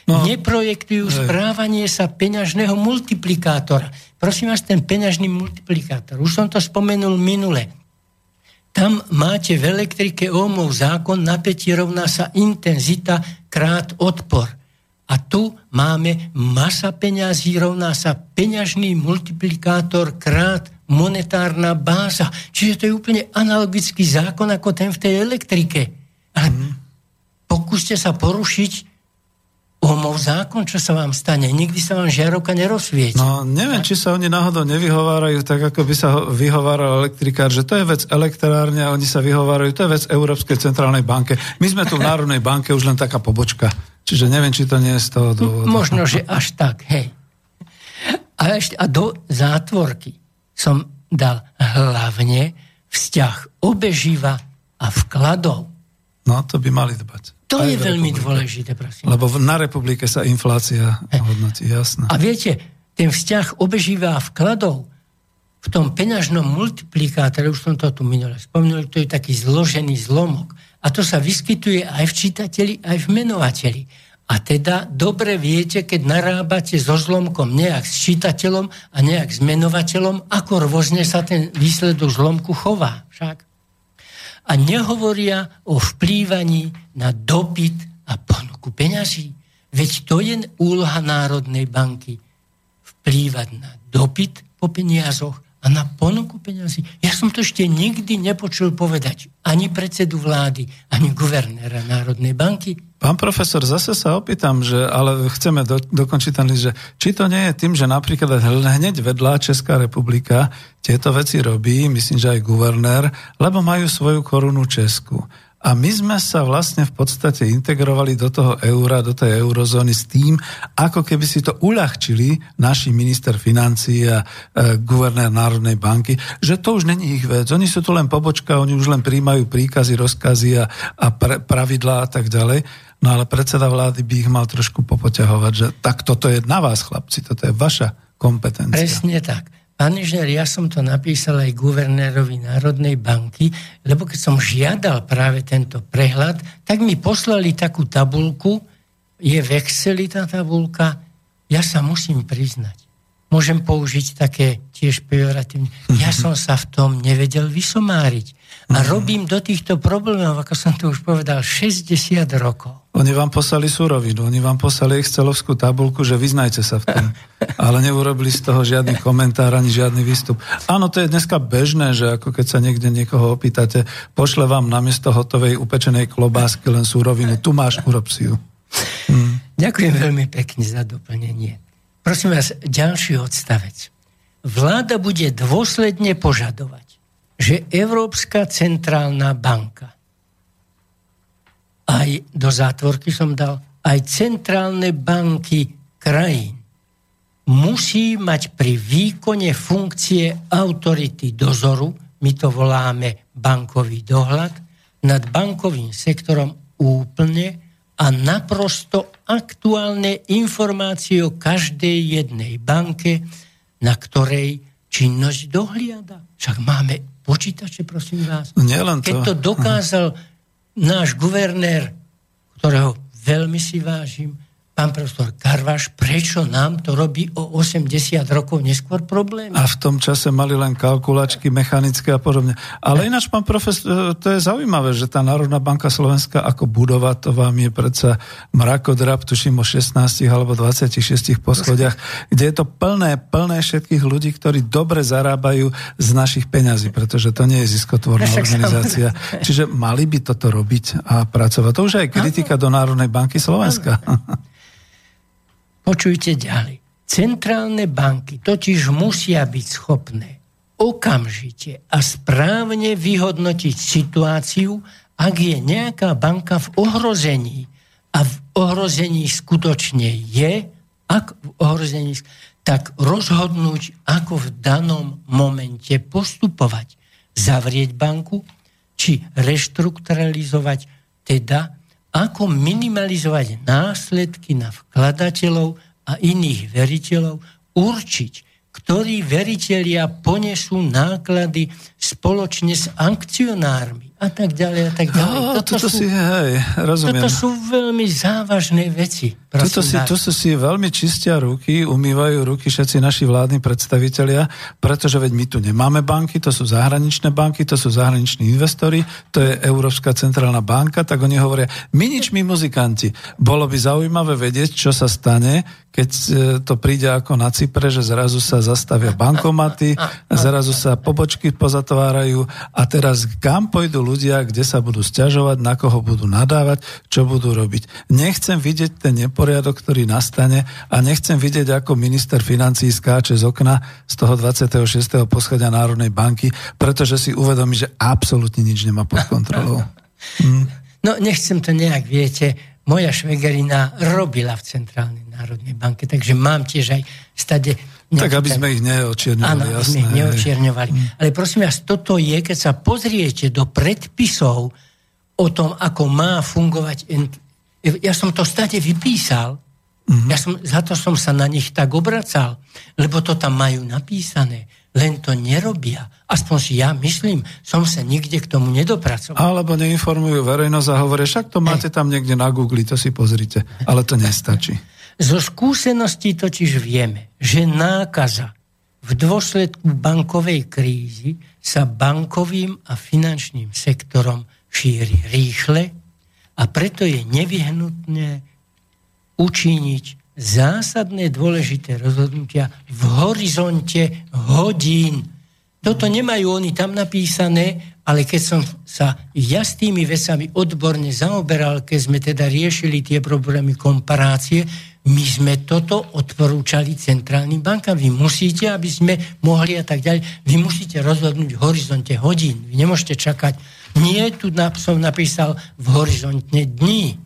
No, neprojektujú hej. správanie sa peňažného multiplikátora. Prosím vás, ten peňažný multiplikátor, už som to spomenul minule, tam máte v elektrike Ohmov zákon, napätie rovná sa intenzita krát odpor. A tu máme masa peňazí rovná sa peňažný multiplikátor krát monetárna báza. Čiže to je úplne analogický zákon ako ten v tej elektrike. Ale mm. pokúste sa porušiť Ohmov zákon, čo sa vám stane? Nikdy sa vám žiarovka nerozsvieti. No, neviem, či sa oni náhodou nevyhovárajú tak, ako by sa vyhováral elektrikár, že to je vec elektrárne a oni sa vyhovárajú, to je vec Európskej centrálnej banke. My sme tu v Národnej banke už len taká pobočka. Čiže neviem, či to nie je z toho dôvodu. Možno, že až tak, hej. A, ešte, a do zátvorky som dal hlavne vzťah obeživa a vkladov. No, to by mali dbať. To je veľmi republike. dôležité, prosím. Lebo na republike sa inflácia hodnotí, jasné. A viete, ten vzťah obežíva vkladov v tom peňažnom multiplikátore, už som to tu minule spomínal, to je taký zložený zlomok. A to sa vyskytuje aj v čítateli, aj v menovateli. A teda dobre viete, keď narábate so zlomkom nejak s čítateľom a nejak s menovateľom, ako rôzne sa ten výsledok zlomku chová. Však a nehovoria o vplývaní na dopyt a ponuku peňazí. Veď to je úloha Národnej banky. Vplývať na dopyt po peniazoch a na ponuku peňazí. Ja som to ešte nikdy nepočul povedať ani predsedu vlády, ani guvernéra Národnej banky. Pán profesor, zase sa opýtam, že, ale chceme do, dokončiť ten list, že či to nie je tým, že napríklad hneď vedľa Česká republika tieto veci robí, myslím, že aj guvernér, lebo majú svoju korunu Česku. A my sme sa vlastne v podstate integrovali do toho eura, do tej eurozóny s tým, ako keby si to uľahčili naši minister financí a e, guvernér Národnej banky, že to už není ich vec. Oni sú tu len pobočka, oni už len príjmajú príkazy, rozkazy a, a pre, pravidlá a tak ďalej. No ale predseda vlády by ich mal trošku popoťahovať, že tak toto je na vás, chlapci, toto je vaša kompetencia. Presne tak. Pán inžinier, ja som to napísal aj guvernérovi Národnej banky, lebo keď som žiadal práve tento prehľad, tak mi poslali takú tabulku, je v Exceli tá tabulka, ja sa musím priznať. Môžem použiť také tiež pejoratívne. Ja som sa v tom nevedel vysomáriť. A robím do týchto problémov, ako som to už povedal, 60 rokov. Oni vám poslali surovinu, oni vám poslali excelovskú tabulku, že vyznajte sa v tom. Ale neurobili z toho žiadny komentár ani žiadny výstup. Áno, to je dneska bežné, že ako keď sa niekde niekoho opýtate, pošle vám namiesto hotovej upečenej klobásky len surovinu. Tu máš, urob si ju. Hm. Ďakujem veľmi pekne za doplnenie. Prosím vás, ďalší odstavec. Vláda bude dôsledne požadovať, že Európska centrálna banka aj do zátvorky som dal aj centrálne banky krajín musí mať pri výkone funkcie autority dozoru, my to voláme bankový dohľad, nad bankovým sektorom úplne a naprosto aktuálne informácie o každej jednej banke, na ktorej činnosť dohliada. Však máme počítače, prosím vás. No nielen to. Keď to dokázal náš guvernér, ktorého veľmi si vážim, pán profesor Karvaš, prečo nám to robí o 80 rokov neskôr problémy? A v tom čase mali len kalkulačky mechanické a podobne. Ale ináč, pán profesor, to je zaujímavé, že tá Národná banka Slovenska ako budova, to vám je predsa mrakodrap, tuším o 16 alebo 26 poschodiach, kde je to plné, plné všetkých ľudí, ktorí dobre zarábajú z našich peňazí, pretože to nie je ziskotvorná organizácia. Čiže mali by toto robiť a pracovať. To už aj kritika do Národnej banky Slovenska. Počujte ďalej. Centrálne banky totiž musia byť schopné okamžite a správne vyhodnotiť situáciu, ak je nejaká banka v ohrození a v ohrození skutočne je, ak v ohrození, tak rozhodnúť, ako v danom momente postupovať. Zavrieť banku, či reštrukturalizovať, teda ako minimalizovať následky na vkladateľov a iných veriteľov, určiť, ktorí veriteľia ponesú náklady spoločne s akcionármi a tak ďalej a tak ďalej. Oh, toto, toto sú, si, hej, rozumiem. Toto sú veľmi závažné veci. Toto si, to si veľmi čistia ruky, umývajú ruky všetci naši vládni predstavitelia, pretože veď my tu nemáme banky, to sú zahraničné banky, to sú zahraniční investori, to je Európska centrálna banka, tak oni hovoria, my nič, my muzikanti. Bolo by zaujímavé vedieť, čo sa stane, keď e, to príde ako na Cypre, že zrazu sa zastavia bankomaty, zrazu sa pobočky pozatvárajú a teraz kam pôjdu ľudia, kde sa budú stiažovať, na koho budú nadávať, čo budú robiť. Nechcem vidieť ten neporiadok, ktorý nastane a nechcem vidieť, ako minister financí skáče z okna z toho 26. poschodia Národnej banky, pretože si uvedomí, že absolútne nič nemá pod kontrolou. Hm. No nechcem to nejak, viete, moja švegerina robila v Centrálnej národnej banke, takže mám tiež aj stade tak aby sme ich neočierňovali. Áno, aby sme ich neočierňovali. Mm. Ale prosím vás, toto je, keď sa pozriete do predpisov o tom, ako má fungovať... Ja som to stade vypísal, mm-hmm. ja som, za to som sa na nich tak obracal, lebo to tam majú napísané, len to nerobia. Aspoň si ja myslím, som sa nikde k tomu nedopracoval. Alebo neinformujú verejnosť a hovoria, však to máte tam niekde na Google, to si pozrite. Ale to nestačí. Zo skúseností totiž vieme, že nákaza v dôsledku bankovej krízy sa bankovým a finančným sektorom šíri rýchle a preto je nevyhnutné učiniť zásadné dôležité rozhodnutia v horizonte hodín. Toto nemajú oni tam napísané, ale keď som sa ja s tými vecami odborne zaoberal, keď sme teda riešili tie problémy komparácie, my sme toto odporúčali centrálnym bankám. Vy musíte, aby sme mohli a tak ďalej, vy musíte rozhodnúť v horizonte hodín. Vy nemôžete čakať. Nie, tu som napísal v horizonte dní.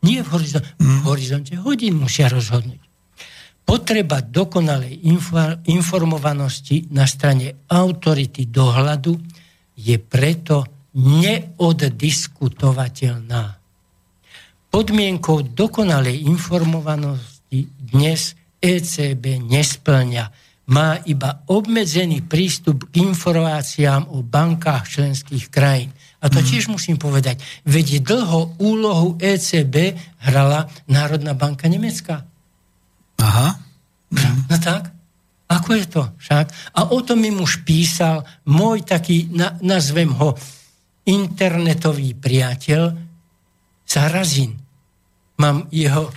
Nie v horizonte, v mhm. horizonte hodín musia rozhodnúť. Potreba dokonalej informovanosti na strane autority dohľadu je preto neoddiskutovateľná. Podmienkou dokonalej informovanosti dnes ECB nesplňa. Má iba obmedzený prístup k informáciám o bankách členských krajín. A to mm. tiež musím povedať. Veď dlho úlohu ECB hrala Národná banka Nemecka. Aha. Mm. No tak. Ako je to však? A o tom mi už písal môj taký, na, nazvem ho, internetový priateľ Sarazin mám jeho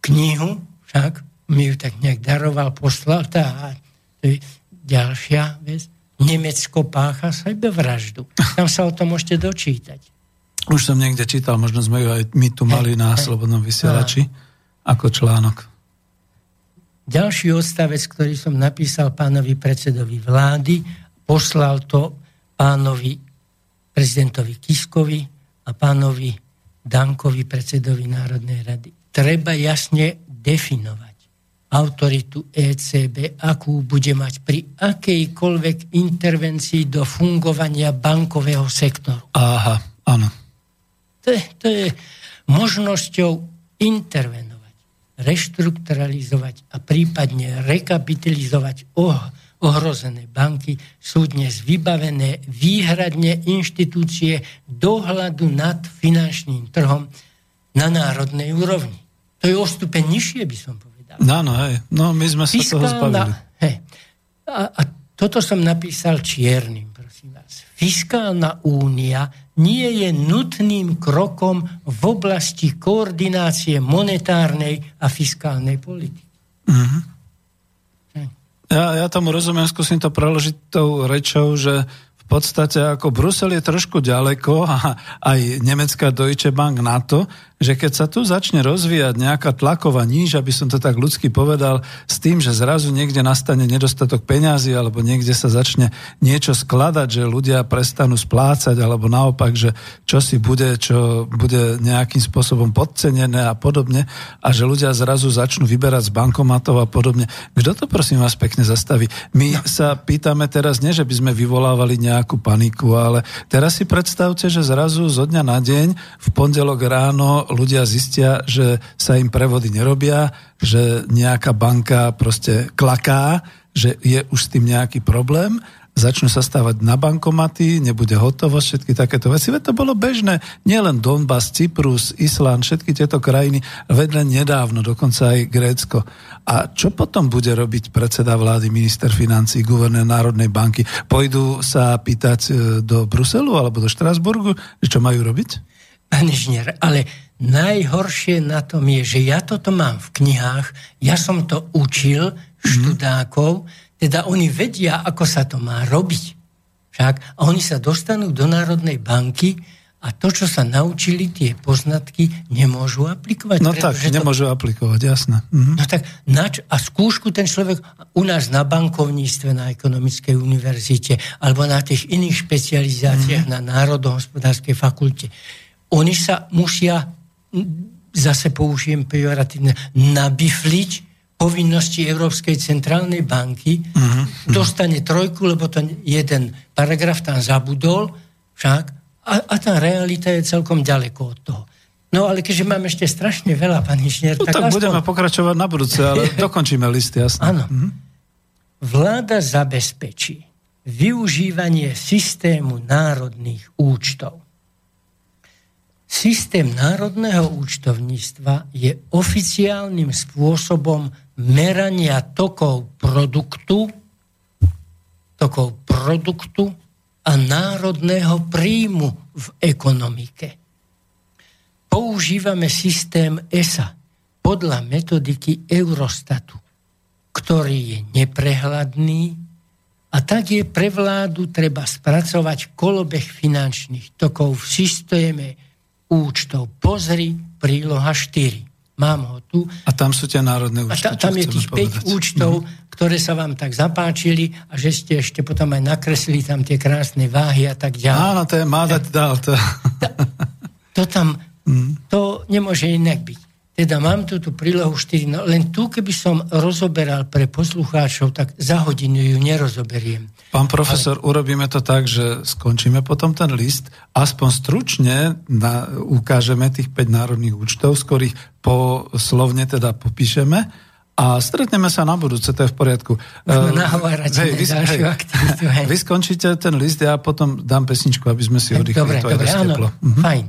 knihu, však mi ju tak nejak daroval, poslal, tá, to je ďalšia vec, Nemecko pácha sebevraždu. Tam sa o tom môžete dočítať. Už som niekde čítal, možno sme ju aj my tu mali na Slobodnom vysielači, ako článok. Ďalší odstavec, ktorý som napísal pánovi predsedovi vlády, poslal to pánovi prezidentovi Kiskovi a pánovi Dankovi, predsedovi Národnej rady. Treba jasne definovať, autoritu ECB, akú bude mať pri akejkoľvek intervencii do fungovania bankového sektoru. Aha, áno. To je, to je možnosťou intervenovať, reštrukturalizovať a prípadne rekapitalizovať oh, ohrozené banky sú dnes vybavené výhradne inštitúcie dohľadu nad finančným trhom na národnej úrovni. To je o stupeň nižšie, by som povedal. No, no, hej. No, my sme sa Fiskálna, toho zbavili. Hej. A, a toto som napísal čiernym, prosím vás. Fiskálna únia nie je nutným krokom v oblasti koordinácie monetárnej a fiskálnej politiky. Mm-hmm. Ja, ja tomu rozumiem, skúsim to preložiť tou rečou, že podstate ako Brusel je trošku ďaleko a aj nemecká Deutsche Bank na to, že keď sa tu začne rozvíjať nejaká tlaková níž, aby som to tak ľudsky povedal, s tým, že zrazu niekde nastane nedostatok peňazí alebo niekde sa začne niečo skladať, že ľudia prestanú splácať alebo naopak, že čo si bude, čo bude nejakým spôsobom podcenené a podobne a že ľudia zrazu začnú vyberať z bankomatov a podobne. Kto to prosím vás pekne zastaví? My sa pýtame teraz nie, že by sme vyvolávali nejakú paniku, ale teraz si predstavte, že zrazu zo dňa na deň v pondelok ráno ľudia zistia, že sa im prevody nerobia, že nejaká banka proste klaká, že je už s tým nejaký problém začnú sa stávať na bankomaty, nebude hotovosť, všetky takéto veci. Veď to bolo bežné. Nielen Donbass, Cyprus, Islán, všetky tieto krajiny, vedľa nedávno, dokonca aj Grécko. A čo potom bude robiť predseda vlády, minister financí, guvernér Národnej banky? Pôjdu sa pýtať e, do Bruselu alebo do Štrasburgu, čo majú robiť? Pán inžinier, ale najhoršie na tom je, že ja toto mám v knihách, ja som to učil mhm. študákov, teda oni vedia, ako sa to má robiť. Však, a oni sa dostanú do Národnej banky a to, čo sa naučili, tie poznatky nemôžu aplikovať. No tak, nemôžu to... aplikovať, jasné. Mhm. No tak, nač, a skúšku ten človek u nás na bankovníctve, na ekonomickej univerzite, alebo na tých iných špecializáciách mhm. na národohospodárskej fakulte, oni sa musia, zase použijem pejoratívne, nabifliť povinnosti Európskej centrálnej banky, uh-huh. dostane trojku, lebo ten jeden paragraf tam zabudol, však, a, a tá realita je celkom ďaleko od toho. No ale keďže máme ešte strašne veľa, pán inžinier, no, tak, tak aspoň... budeme pokračovať na budúce, ale dokončíme list, jasne. Áno. Uh-huh. Vláda zabezpečí využívanie systému národných účtov Systém národného účtovníctva je oficiálnym spôsobom merania tokov produktu, tokov produktu a národného príjmu v ekonomike. Používame systém ESA podľa metodiky Eurostatu, ktorý je neprehľadný a tak je pre vládu treba spracovať kolobeh finančných tokov v systéme účtov. Pozri príloha 4. Mám ho tu. A tam sú tie národné účty. A ta, tam je tých 5 povedať. účtov, mm. ktoré sa vám tak zapáčili a že ste ešte potom aj nakreslili tam tie krásne váhy a tak ďalej. Áno, to je má dať dal. To, to tam, mm. to nemôže inak byť. Teda mám tu tú prílohu 4, no len tu, keby som rozoberal pre poslucháčov, tak za hodinu ju nerozoberiem. Pán profesor, Ale... urobíme to tak, že skončíme potom ten list, aspoň stručne na, ukážeme tých 5 národných účtov, z ktorých po slovne teda popíšeme a stretneme sa na budúce, to je v poriadku. Hej, vy, hej, hej. vy skončíte ten list, ja potom dám pesničku, aby sme si oddychli. Dobre, to dobre, áno, mhm. fajn.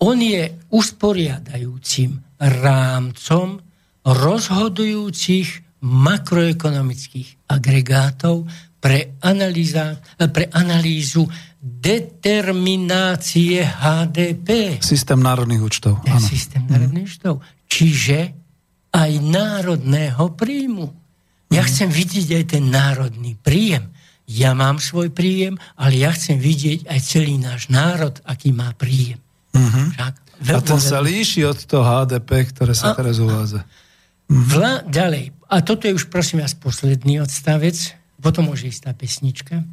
On je usporiadajúcim rámcom rozhodujúcich makroekonomických agregátov pre, analýza, pre analýzu determinácie HDP. Systém národných účtov. Áno. Systém národných mm. účtov. Čiže aj národného príjmu. Ja mm. chcem vidieť aj ten národný príjem. Ja mám svoj príjem, ale ja chcem vidieť aj celý náš národ, aký má príjem. Však, a ten sa líši od toho HDP, ktoré sa a, teraz uvádza. Mhm. Vla, ďalej. A toto je už prosím vás posledný odstavec, potom môže ísť tá pesnička.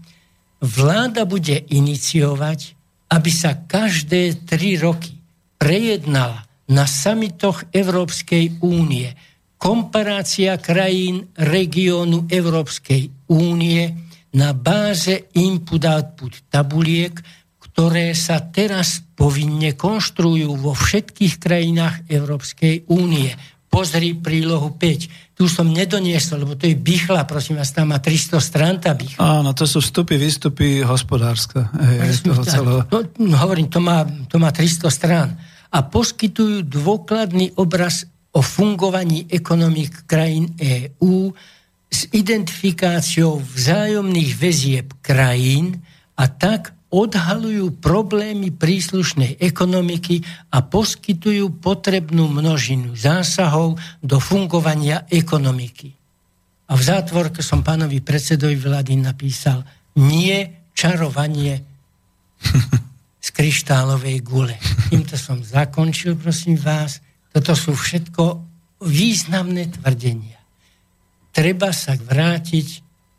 Vláda bude iniciovať, aby sa každé tri roky prejednala na samitoch Európskej únie komparácia krajín regiónu Európskej únie na báze input-output tabuliek, ktoré sa teraz povinne konštruujú vo všetkých krajinách Európskej únie. Pozri prílohu 5. Tu som nedoniesol, lebo to je bychla, prosím vás, tam má 300 strán tá bychla. Áno, to sú vstupy, výstupy. Hej, toho celého. No, no, hovorím, to má, to má 300 strán. A poskytujú dôkladný obraz o fungovaní ekonomik krajín EÚ s identifikáciou vzájomných väzieb krajín a tak odhalujú problémy príslušnej ekonomiky a poskytujú potrebnú množinu zásahov do fungovania ekonomiky. A v zátvorke som pánovi predsedovi vlády napísal nie čarovanie z kryštálovej gule. Týmto som zakončil, prosím vás. Toto sú všetko významné tvrdenia. Treba sa vrátiť,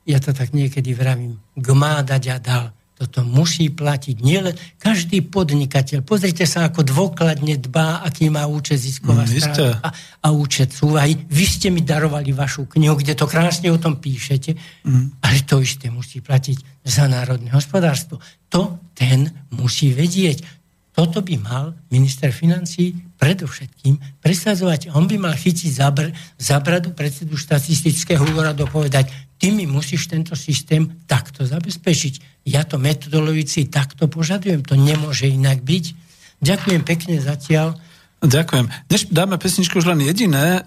ja to tak niekedy vravím, k má dať a dal. Toto musí platiť nielen každý podnikateľ. Pozrite sa, ako dôkladne dbá, aký má účet zisková mm, strana a, a účet súvahy. Vy ste mi darovali vašu knihu, kde to krásne o tom píšete, mm. ale to isté musí platiť za národné hospodárstvo. To ten musí vedieť. Toto by mal minister financí predovšetkým presadzovať. On by mal chytiť zabr, zabradu predsedu štatistického úradu povedať, ty mi musíš tento systém takto zabezpečiť. Ja to metodologicky takto požadujem. To nemôže inak byť. Ďakujem pekne zatiaľ. Ďakujem. Než dáme pesničku už len jediné, e,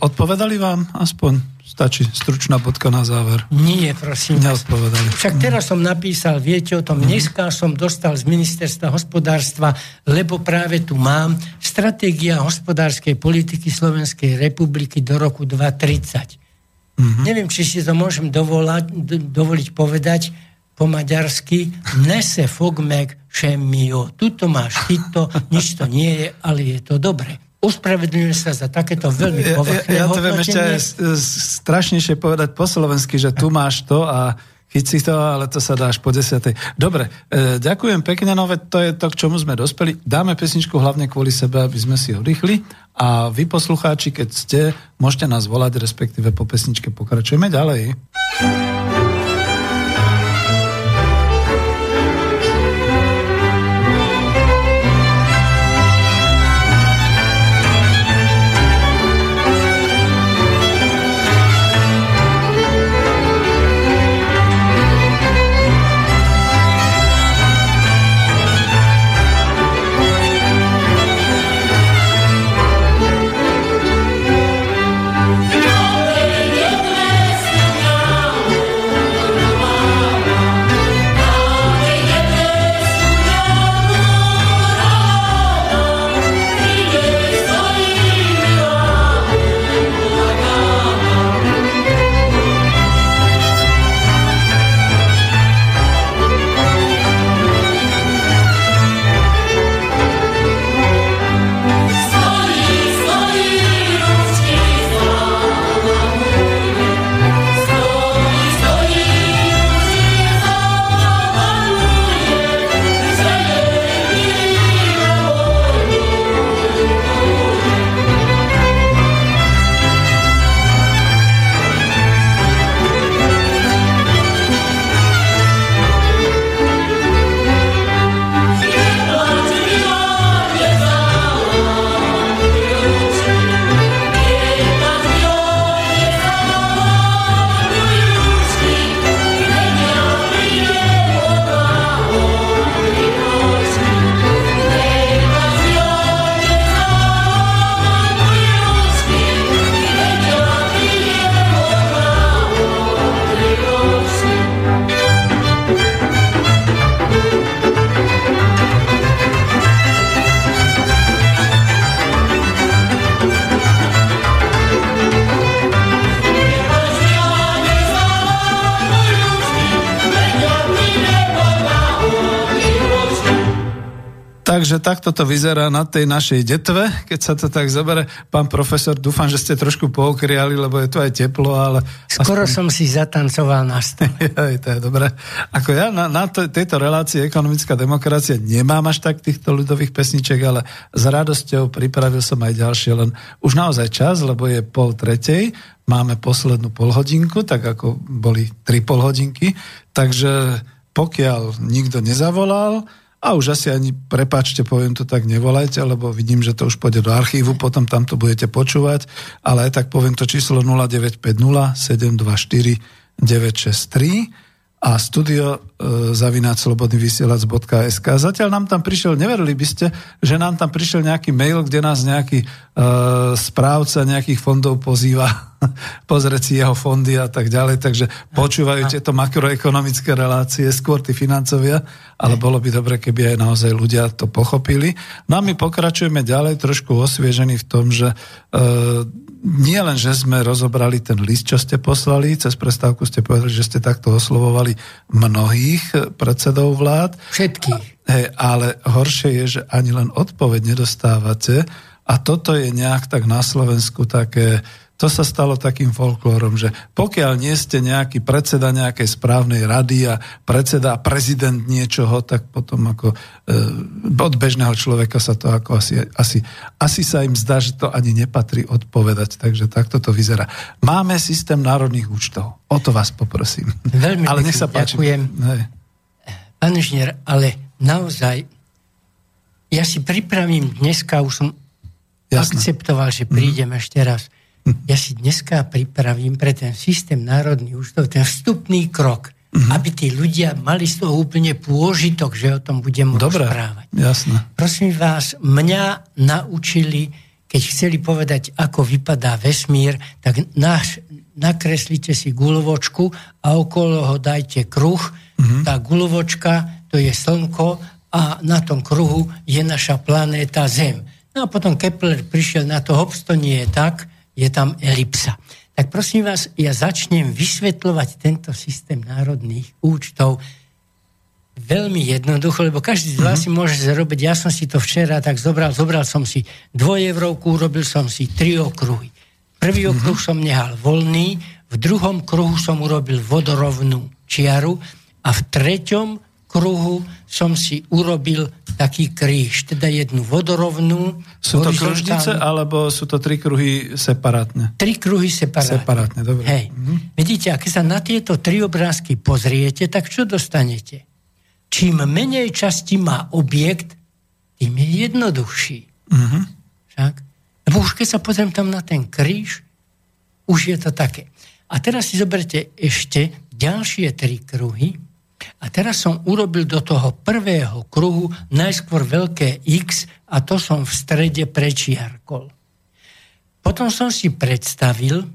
odpovedali vám aspoň? Stačí stručná bodka na záver. Nie, prosím. Neodpovedali. Však teraz som napísal, viete o tom, mm. dneska som dostal z ministerstva hospodárstva, lebo práve tu mám stratégia hospodárskej politiky Slovenskej republiky do roku 2030. Mm-hmm. Neviem, či si to môžem dovolať, dovoliť povedať po maďarsky nese fogmek šemio. Tuto máš tyto, nič to nie je, ale je to dobre. Ospravedlňujem sa za takéto veľmi povrchné Ja, ja to viem ešte strašnejšie povedať po slovensky, že tu máš to a chyť si to, ale to sa až po desiatej. Dobre, e, ďakujem pekne, no to je to, k čomu sme dospeli. Dáme pesničku hlavne kvôli sebe, aby sme si oddychli a vy poslucháči, keď ste, môžete nás volať, respektíve po pesničke pokračujeme ďalej. Takže takto to vyzerá na tej našej detve, keď sa to tak zoberie. Pán profesor, dúfam, že ste trošku pookriali, lebo je tu aj teplo, ale... Skoro aspoň... som si zatancoval na stole. to je dobré. Ako ja na, na to, tejto relácii ekonomická demokracia nemám až tak týchto ľudových pesniček, ale s radosťou pripravil som aj ďalšie, len už naozaj čas, lebo je pol tretej, máme poslednú polhodinku, tak ako boli tri polhodinky, takže pokiaľ nikto nezavolal, a už asi ani, prepačte, poviem to tak, nevolajte, lebo vidím, že to už pôjde do archívu, potom tam to budete počúvať, ale aj tak poviem to číslo 0950 724 963 a studio e, zavináč slobodnyvysielac.sk. Zatiaľ nám tam prišiel, neverili by ste, že nám tam prišiel nejaký mail, kde nás nejaký e, správca nejakých fondov pozýva pozrieť si jeho fondy a tak ďalej, takže počúvajú tieto makroekonomické relácie, skôr tí financovia, ale bolo by dobre, keby aj naozaj ľudia to pochopili. No a my pokračujeme ďalej, trošku osviežení v tom, že e, nie len, že sme rozobrali ten list, čo ste poslali, cez prestávku ste povedali, že ste takto oslovovali mnohých predsedov vlád. Všetkých. Hej, ale horšie je, že ani len odpoveď nedostávate a toto je nejak tak na Slovensku také to sa stalo takým folklórom, že pokiaľ nie ste nejaký predseda nejakej správnej rady a predseda a prezident niečoho, tak potom ako e, od bežného človeka sa to ako asi, asi, asi sa im zdá, že to ani nepatrí odpovedať. Takže takto to vyzerá. Máme systém národných účtov. O to vás poprosím. Veľmi ale nech sa páči. Ďakujem. Hej. Pán inžinier, ale naozaj ja si pripravím dneska, už som Jasne. akceptoval, že prídem mm. ešte raz ja si dneska pripravím pre ten systém národných účtov ten vstupný krok, uh-huh. aby tí ľudia mali z toho úplne pôžitok, že o tom budem Dobre, rozprávať. jasné. Prosím vás, mňa naučili, keď chceli povedať, ako vypadá vesmír, tak náš, nakreslite si gulovočku a okolo ho dajte kruh. Uh-huh. Tá gulovočka, to je slnko a na tom kruhu je naša planéta Zem. No a potom Kepler prišiel na to, hops, to nie je tak, je tam elipsa. Tak prosím vás, ja začnem vysvetľovať tento systém národných účtov veľmi jednoducho, lebo každý z vás mm-hmm. si môže zrobiť, ja som si to včera tak zobral, zobral som si dvojevrovku, urobil som si tri okruhy. Prvý mm-hmm. okruh som nehal voľný, v druhom kruhu som urobil vodorovnú čiaru a v treťom kruhu som si urobil taký kríž, teda jednu vodorovnú. Sú to kružnice, alebo sú to tri kruhy separátne? Tri kruhy separátne. Separátne, dobre. Hej. Mhm. Vidíte, ak sa na tieto tri obrázky pozriete, tak čo dostanete? Čím menej časti má objekt, tým je jednoduchší. Mhm. Však? Lebo už keď sa pozriem tam na ten kríž, už je to také. A teraz si zoberte ešte ďalšie tri kruhy, a teraz som urobil do toho prvého kruhu najskôr veľké X a to som v strede prečiarkol. Potom som si predstavil,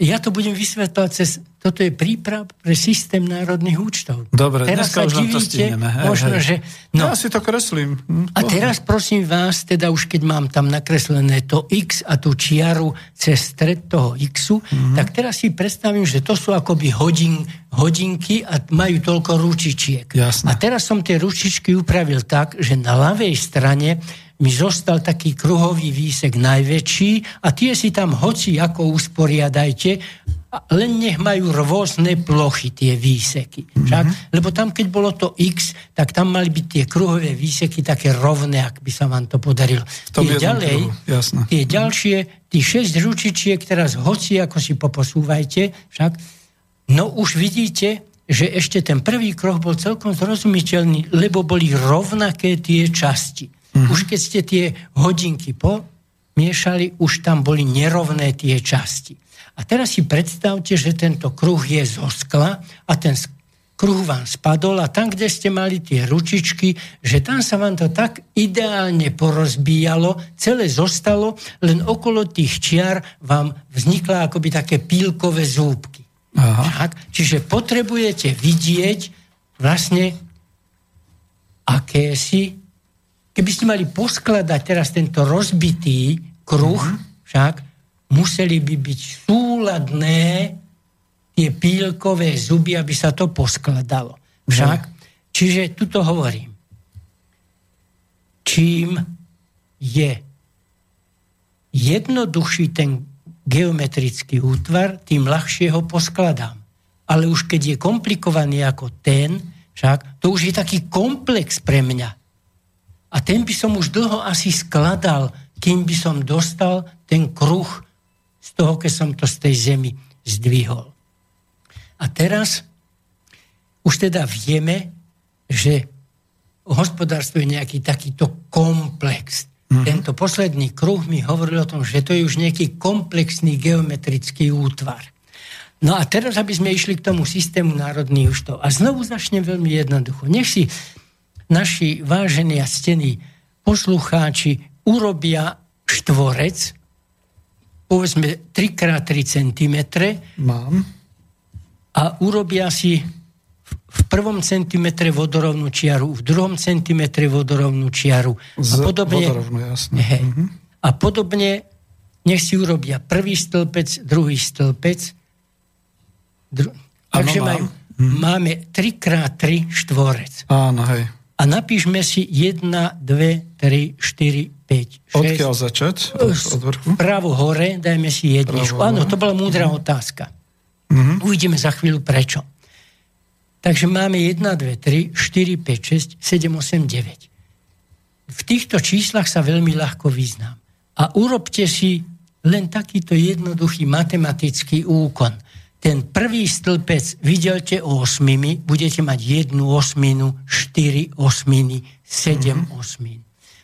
ja to budem vysvetľovať cez... Toto je príprav pre systém národných účtov. Dobre, teraz sa už divíte, to Hej, možno, hej. že... No, ja si to kreslím. Hm, a teraz prosím vás, teda už keď mám tam nakreslené to X a tú čiaru cez stred toho X, mm-hmm. tak teraz si predstavím, že to sú akoby hodin, hodinky a majú toľko ručičiek. Jasne. A teraz som tie ručičky upravil tak, že na ľavej strane mi zostal taký kruhový výsek najväčší a tie si tam hoci ako usporiadajte, len nech majú rôzne plochy tie výseky. Mm-hmm. Lebo tam, keď bolo to X, tak tam mali byť tie kruhové výseky také rovné, ak by sa vám to podarilo. Tie ďalej, tie ďalšie, tí 6 ručičiek, teraz hoci ako si poposúvajte, však, no už vidíte, že ešte ten prvý krok bol celkom zrozumiteľný, lebo boli rovnaké tie časti. Mm-hmm. Už keď ste tie hodinky pomiešali, už tam boli nerovné tie časti. A teraz si predstavte, že tento kruh je zo skla a ten kruh vám spadol a tam, kde ste mali tie ručičky, že tam sa vám to tak ideálne porozbíjalo, celé zostalo, len okolo tých čiar vám vznikla akoby také pílkové zúbky. Aha. Tak? Čiže potrebujete vidieť vlastne akési Keby ste mali poskladať teraz tento rozbitý kruh, mm-hmm. však museli by byť súladné tie pílkové zuby, aby sa to poskladalo. Však, mm. čiže tu to hovorím. čím je jednoduchší ten geometrický útvar, tým ľahšie ho poskladám. Ale už keď je komplikovaný ako ten, však, to už je taký komplex pre mňa. A ten by som už dlho asi skladal, kým by som dostal ten kruh z toho, keď som to z tej zemi zdvihol. A teraz už teda vieme, že hospodárstvo je nejaký takýto komplex. Mm-hmm. Tento posledný kruh mi hovoril o tom, že to je už nejaký komplexný geometrický útvar. No a teraz, aby sme išli k tomu systému národných účtov. A znovu začnem veľmi jednoducho. Nech si naši vážení a stení poslucháči urobia štvorec, povedzme 3x3 cm. Mám. A urobia si v prvom centimetre vodorovnú čiaru, v druhom centimetre vodorovnú čiaru. Z, a podobne, vodorovnú, jasne. Hej, mm-hmm. A podobne nech si urobia prvý stĺpec, druhý stĺpec. Dru... Ano, Takže mám. majú, mm. máme 3x3 štvorec. Áno, hej. A napíšme si 1, 2, 3, 4, 5, 6. Odkiaľ začať? Od, od vrchu? Pravo hore, dajme si jedničku. Áno, to bola múdra mm. otázka. Mm-hmm. Uvidíme za chvíľu prečo. Takže máme 1, 2, 3, 4, 5, 6, 7, 8, 9. V týchto číslach sa veľmi ľahko vyznám. A urobte si len takýto jednoduchý matematický úkon. Ten prvý stĺpec vydelte osmimi, budete mať jednu osminu, štyri osminy, sedem mm-hmm. osmín.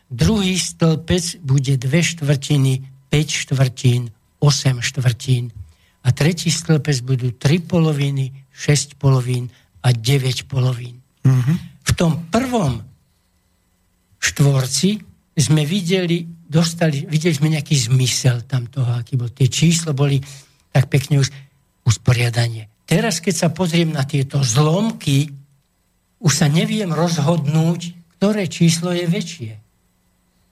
Druhý stĺpec bude dve štvrtiny, 5 štvrtín, 8 štvrtín. A tretí stĺpec budú tri poloviny, 6 polovín a 9 polovín. Mm-hmm. V tom prvom štvorci sme videli, dostali, videli sme nejaký zmysel tam toho, aký bol. Tie čísla boli tak pekne už usporiadanie. Teraz, keď sa pozriem na tieto zlomky, už sa neviem rozhodnúť, ktoré číslo je väčšie.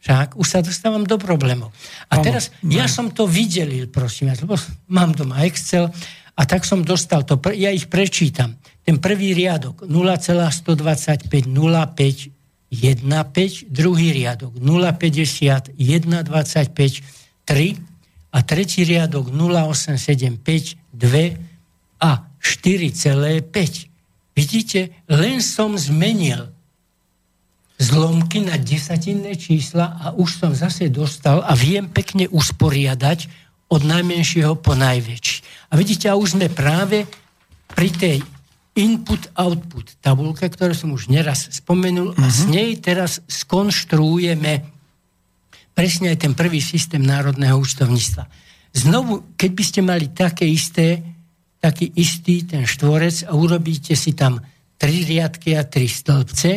Však už sa dostávam do problémov. A teraz, ja som to videlil, prosím, lebo mám doma Excel a tak som dostal to, ja ich prečítam. Ten prvý riadok 0,125 05 15, druhý riadok 0,50 1,25 3 a tretí riadok 0,875 2 a 4,5. Vidíte, len som zmenil zlomky na desatinné čísla a už som zase dostal a viem pekne usporiadať od najmenšieho po najväčší. A vidíte, a už sme práve pri tej input-output tabulke, ktorú som už neraz spomenul, uh-huh. a s mhm. nej teraz skonštruujeme presne aj ten prvý systém národného účtovníctva. Znovu, keď by ste mali také isté, taký istý ten štvorec a urobíte si tam tri riadky a tri stĺpce,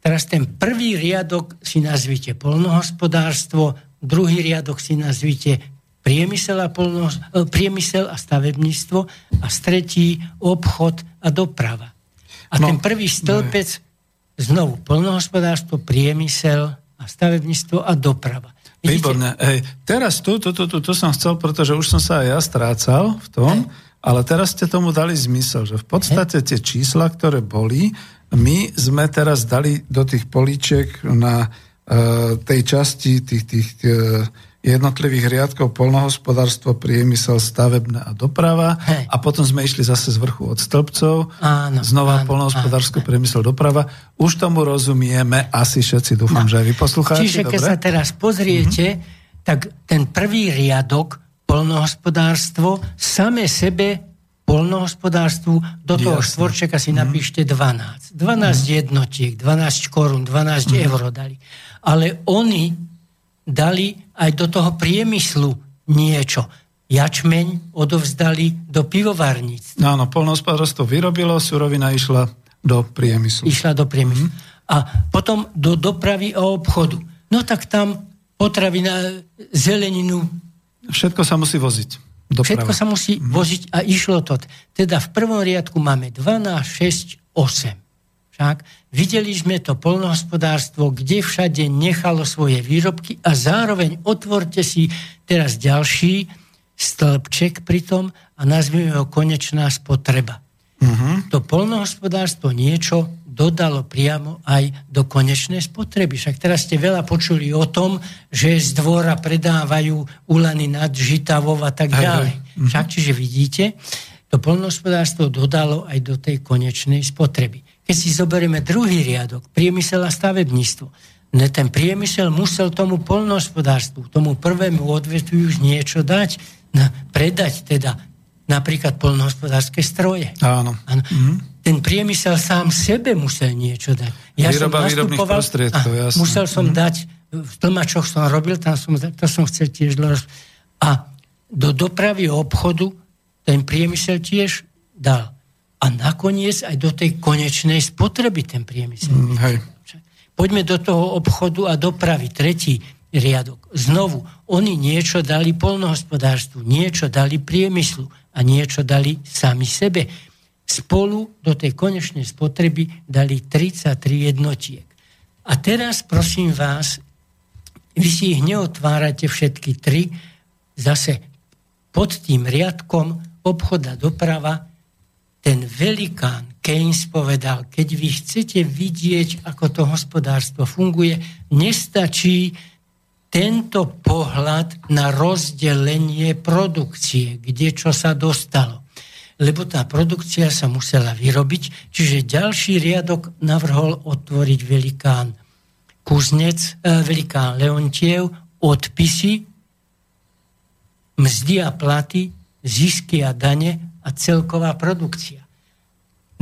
teraz ten prvý riadok si nazvite polnohospodárstvo, druhý riadok si nazvite priemysel a, polno, e, priemysel a stavebníctvo a stretí obchod a doprava. A no, ten prvý stĺpec no znovu polnohospodárstvo, priemysel a stavebníctvo a doprava. Výborne. Hej, teraz tu, tu, tu, tu, tu som chcel, pretože už som sa aj ja strácal v tom, Hej. ale teraz ste tomu dali zmysel, že v podstate tie čísla, ktoré boli, my sme teraz dali do tých políčiek na E, tej časti tých, tých e, jednotlivých riadkov polnohospodárstvo, priemysel, stavebné a doprava. Hej. A potom sme išli zase z vrchu od stĺpcov. Áno, znova áno, polnohospodársko, áno. priemysel, doprava. Už tomu rozumieme asi všetci, dúfam, no. že aj vy poslucháči. Čiže keď sa teraz pozriete, mm-hmm. tak ten prvý riadok polnohospodárstvo same sebe polnohospodárstvu, do toho Jasne. štvorčeka si mm. napíšte 12. 12 mm. jednotiek, 12 korún, 12 mm. eur dali ale oni dali aj do toho priemyslu niečo. Jačmeň odovzdali do pivovarníc. No áno, polnohospodárstvo vyrobilo, surovina išla do priemyslu. Išla do priemyslu. Mm. A potom do dopravy a obchodu. No tak tam potravina, zeleninu. Všetko sa musí voziť. Doprava. Všetko sa musí mm. voziť a išlo to. Teda v prvom riadku máme 12, 6, 8. Však videli sme to polnohospodárstvo, kde všade nechalo svoje výrobky a zároveň otvorte si teraz ďalší stĺpček pri tom a nazvime ho konečná spotreba. Uh-huh. To polnohospodárstvo niečo dodalo priamo aj do konečnej spotreby. Však teraz ste veľa počuli o tom, že z dvora predávajú ulany nad Žitavov a tak ďalej. Mhm. Však, čiže vidíte, to polnohospodárstvo dodalo aj do tej konečnej spotreby. Keď si zoberieme druhý riadok, priemysel a stavebníctvo, ne, ten priemysel musel tomu polnohospodárstvu, tomu prvému odvetviu už niečo dať, na, predať teda napríklad polnohospodárske stroje. Áno. Áno. Mm-hmm ten priemysel sám sebe musel niečo dať. Ja Výroba som nastupoval, prostriedkov, jasne. Musel som mm. dať, v tlmačoch som robil, tam som, to som chcel tiež roz... A do dopravy obchodu ten priemysel tiež dal. A nakoniec aj do tej konečnej spotreby ten priemysel. Mm, hej. Poďme do toho obchodu a dopravy. Tretí riadok. Znovu, oni niečo dali polnohospodárstvu, niečo dali priemyslu a niečo dali sami sebe spolu do tej konečnej spotreby dali 33 jednotiek. A teraz prosím vás, vy si ich neotvárate všetky tri, zase pod tým riadkom obchoda doprava, ten velikán Keynes povedal, keď vy chcete vidieť, ako to hospodárstvo funguje, nestačí tento pohľad na rozdelenie produkcie, kde čo sa dostalo. Lebo tá produkcia sa musela vyrobiť, čiže ďalší riadok navrhol otvoriť velikán Kuznec, eh, velikán Leontiev, odpisy, mzdy a platy, zisky a dane a celková produkcia.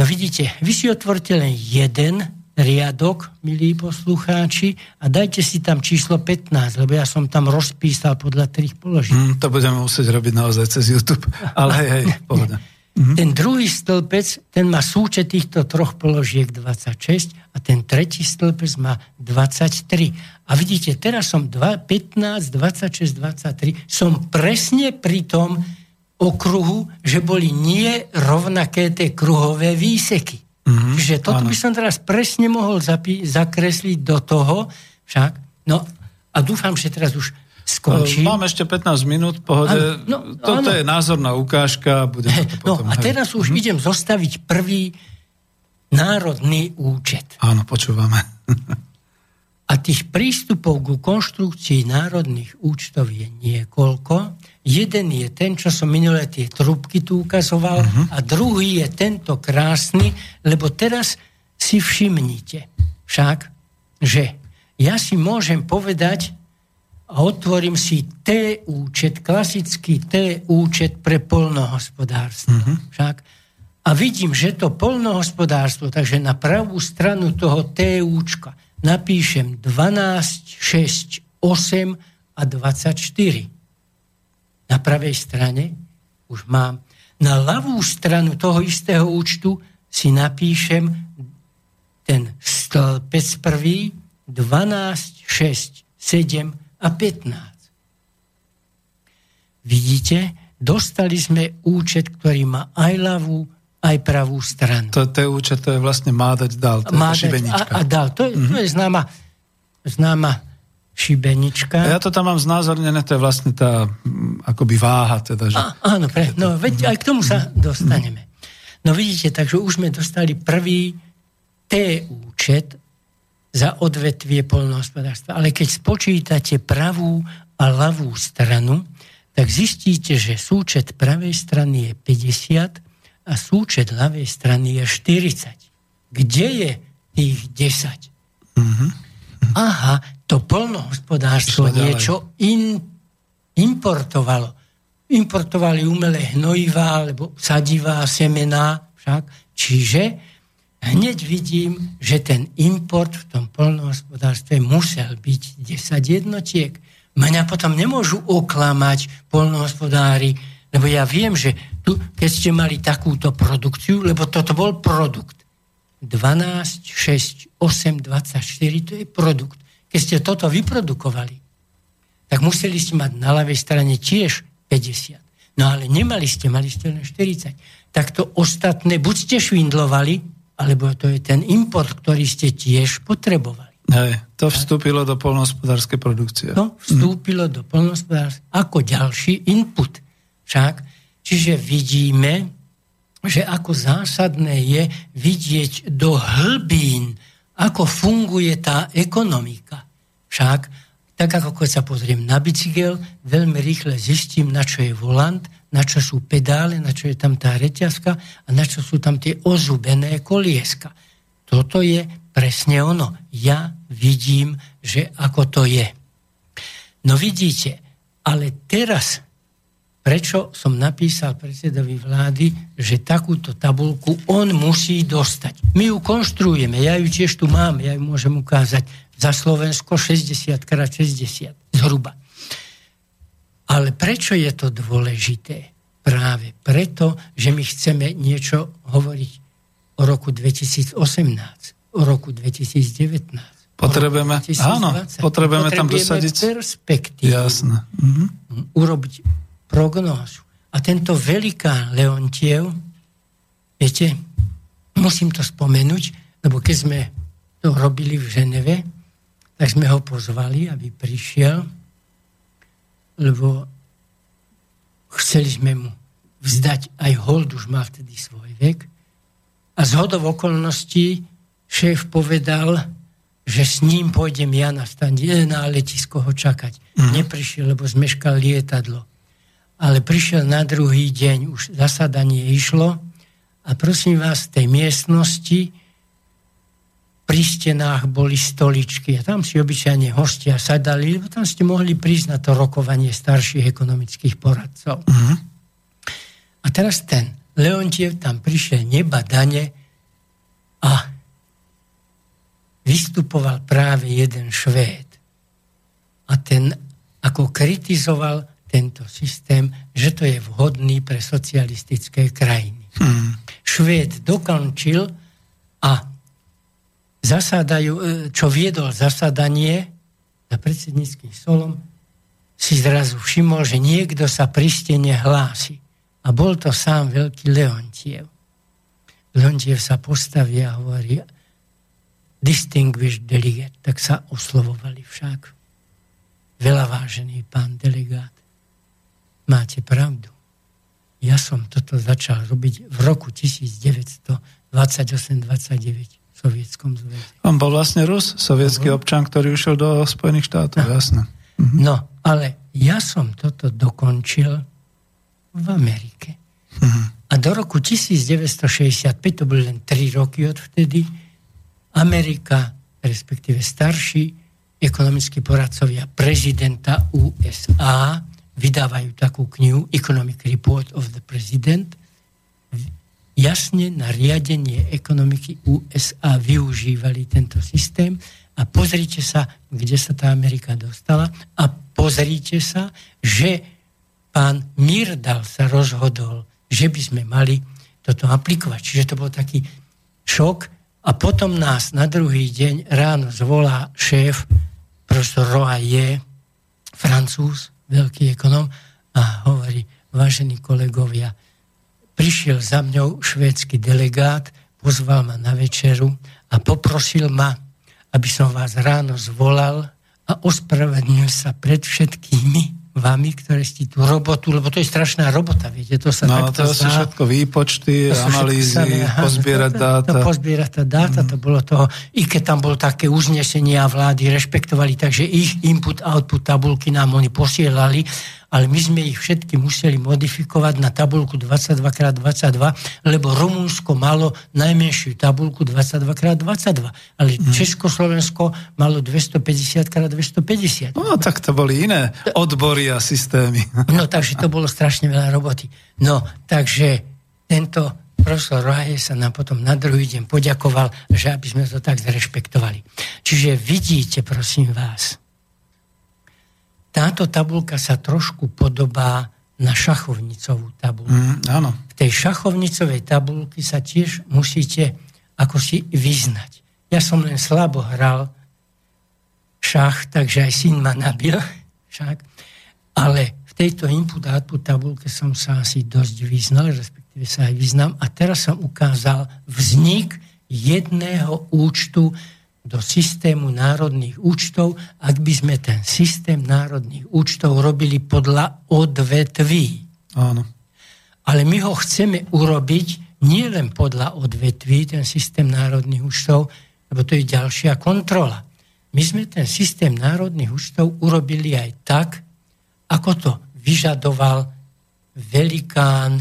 No vidíte, vy si otvorte len jeden riadok, milí poslucháči, a dajte si tam číslo 15, lebo ja som tam rozpísal podľa tých položiek. Mm, to budeme musieť robiť naozaj cez YouTube, ale hej, hej, pohoda. Mm-hmm. Ten druhý stĺpec, ten má súčet týchto troch položiek 26 a ten tretí stĺpec má 23. A vidíte, teraz som 2, 15, 26, 23, som presne pri tom okruhu, že boli nie rovnaké tie kruhové výseky. Mm-hmm. Čiže toto Áno. by som teraz presne mohol zapí- zakresliť do toho, však, no a dúfam, že teraz už skončí. Mám ešte 15 minút, pohode. No, Toto áno. je názorná ukážka. Bude to no potom, a teraz už hm. idem zostaviť prvý národný účet. Áno, počúvame. a tých prístupov ku konštrukcii národných účtov je niekoľko. Jeden je ten, čo som minulé tie trubky tu ukazoval uh-huh. a druhý je tento krásny, lebo teraz si všimnite však, že ja si môžem povedať, a otvorím si T účet, klasický T účet pre polnohospodárstvo. Mm-hmm. Však? A vidím, že to polnohospodárstvo, takže na pravú stranu toho T účka napíšem 12, 6, 8 a 24. Na pravej strane už mám. Na ľavú stranu toho istého účtu si napíšem ten stĺpec prvý 12, 6, 7 a 15. Vidíte, dostali sme účet, ktorý má aj ľavú, aj pravú stranu. To, to je účet, to je vlastne má dať dal, to má je šibenička. A, a dal, to, mm-hmm. to je mhm. známa, známa šibenička. Ja to tam mám znázornené, to je vlastne tá akoby váha. Teda, že... a, áno, pre, no veď aj k tomu sa mhm. dostaneme. No vidíte, takže už sme dostali prvý T účet za odvetvie polnohospodárstva. Ale keď spočítate pravú a ľavú stranu, tak zistíte, že súčet pravej strany je 50 a súčet ľavej strany je 40. Kde je tých 10? Mm-hmm. Aha, to polnohospodárstvo niečo in, importovalo. Importovali umelé hnojivá, alebo sadivá, semená, však. Čiže hneď vidím, že ten import v tom polnohospodárstve musel byť 10 jednotiek. Mňa potom nemôžu oklamať polnohospodári, lebo ja viem, že tu, keď ste mali takúto produkciu, lebo toto bol produkt. 12, 6, 8, 24, to je produkt. Keď ste toto vyprodukovali, tak museli ste mať na ľavej strane tiež 50. No ale nemali ste, mali ste len 40. Tak to ostatné, buď ste švindlovali, alebo to je ten import, ktorý ste tiež potrebovali. Hej, to vstúpilo do polnohospodárskej produkcie. To vstúpilo mm. do polnohospodárskej ako ďalší input. Však, čiže vidíme, že ako zásadné je vidieť do hlbín, ako funguje tá ekonomika. Však, tak ako keď sa pozriem na bicykel, veľmi rýchle zistím, na čo je volant, na čo sú pedále, na čo je tam tá reťazka a na čo sú tam tie ozubené kolieska. Toto je presne ono. Ja vidím, že ako to je. No vidíte, ale teraz prečo som napísal predsedovi vlády, že takúto tabulku on musí dostať. My ju konštruujeme, ja ju tiež tu mám, ja ju môžem ukázať za Slovensko 60 x 60 zhruba. Ale prečo je to dôležité? Práve preto, že my chceme niečo hovoriť o roku 2018, o roku 2019. Potrebujeme, áno, potrebujeme, potrebujeme tam dosadiť perspektívu. Jasné. Mhm. Urobiť prognózu. A tento velikán Leontiev, viete, musím to spomenúť, lebo keď sme to robili v Ženeve, tak sme ho pozvali, aby prišiel, lebo chceli sme mu vzdať aj hold, už má vtedy svoj vek. A z hodov okolností šéf povedal, že s ním pôjdem ja na, stani, na letisko ho čakať. Mm. Neprišiel, lebo zmeškal lietadlo ale prišiel na druhý deň, už zasadanie išlo a prosím vás, v tej miestnosti pri stenách boli stoličky a tam si obyčajne hostia sadali, lebo tam ste mohli prísť na to rokovanie starších ekonomických poradcov. Uh-huh. A teraz ten Leontiev tam prišiel nebadane a vystupoval práve jeden Švéd. A ten ako kritizoval tento systém, že to je vhodný pre socialistické krajiny. Hmm. Švéd dokončil a zasadajú, e, čo viedol zasadanie za predsedníckým stolom, si zrazu všimol, že niekto sa pri stene hlási. A bol to sám veľký Leontiev. Leontiev sa postaví a hovorí distinguished delegate, tak sa oslovovali však. Veľa vážený pán delegát máte pravdu. Ja som toto začal robiť v roku 1928-29 v Sovietskom zväze. On bol vlastne Rus, sovietský uh-huh. občan, ktorý ušiel do Spojených štátov, no. jasné. Uh-huh. No, ale ja som toto dokončil v Amerike. Uh-huh. A do roku 1965, to boli len 3 roky odvtedy, Amerika, respektíve starší ekonomickí poradcovia prezidenta USA vydávajú takú knihu Economic Report of the President, jasne na riadenie ekonomiky USA využívali tento systém. A pozrite sa, kde sa tá Amerika dostala. A pozrite sa, že pán Mirdal sa rozhodol, že by sme mali toto aplikovať. Čiže to bol taký šok. A potom nás na druhý deň ráno zvolá šéf, profesor Roaje, francúz, veľký ekonom a hovorí, vážení kolegovia, prišiel za mňou švédsky delegát, pozval ma na večeru a poprosil ma, aby som vás ráno zvolal a ospravedlnil sa pred všetkými vami, ktoré ste tú robotu, lebo to je strašná robota, viete, to sa no, takto to sú všetko výpočty, analýzy, pozbierať dáta. To pozbierať tá dáta, mm. to bolo toho, i keď tam bolo také uznesenia vlády, rešpektovali, takže ich input-output tabulky nám oni posielali ale my sme ich všetky museli modifikovať na tabulku 22x22, lebo Rumunsko malo najmenšiu tabulku 22x22, ale hmm. Československo malo 250x250. No tak to boli iné odbory a systémy. No takže to bolo strašne veľa roboty. No takže tento profesor Rohaje sa nám potom na druhý deň poďakoval, že aby sme to tak zrešpektovali. Čiže vidíte, prosím vás, táto tabulka sa trošku podobá na šachovnicovú tabulku. Mm, áno. V tej šachovnicovej tabulky sa tiež musíte ako si vyznať. Ja som len slabo hral šach, takže aj syn ma nabil však. Ale v tejto input-output tabulke som sa asi dosť vyznal, respektíve sa aj vyznám. A teraz som ukázal vznik jedného účtu do systému národných účtov, ak by sme ten systém národných účtov robili podľa odvetví. Áno. Ale my ho chceme urobiť nie len podľa odvetví, ten systém národných účtov, lebo to je ďalšia kontrola. My sme ten systém národných účtov urobili aj tak, ako to vyžadoval velikán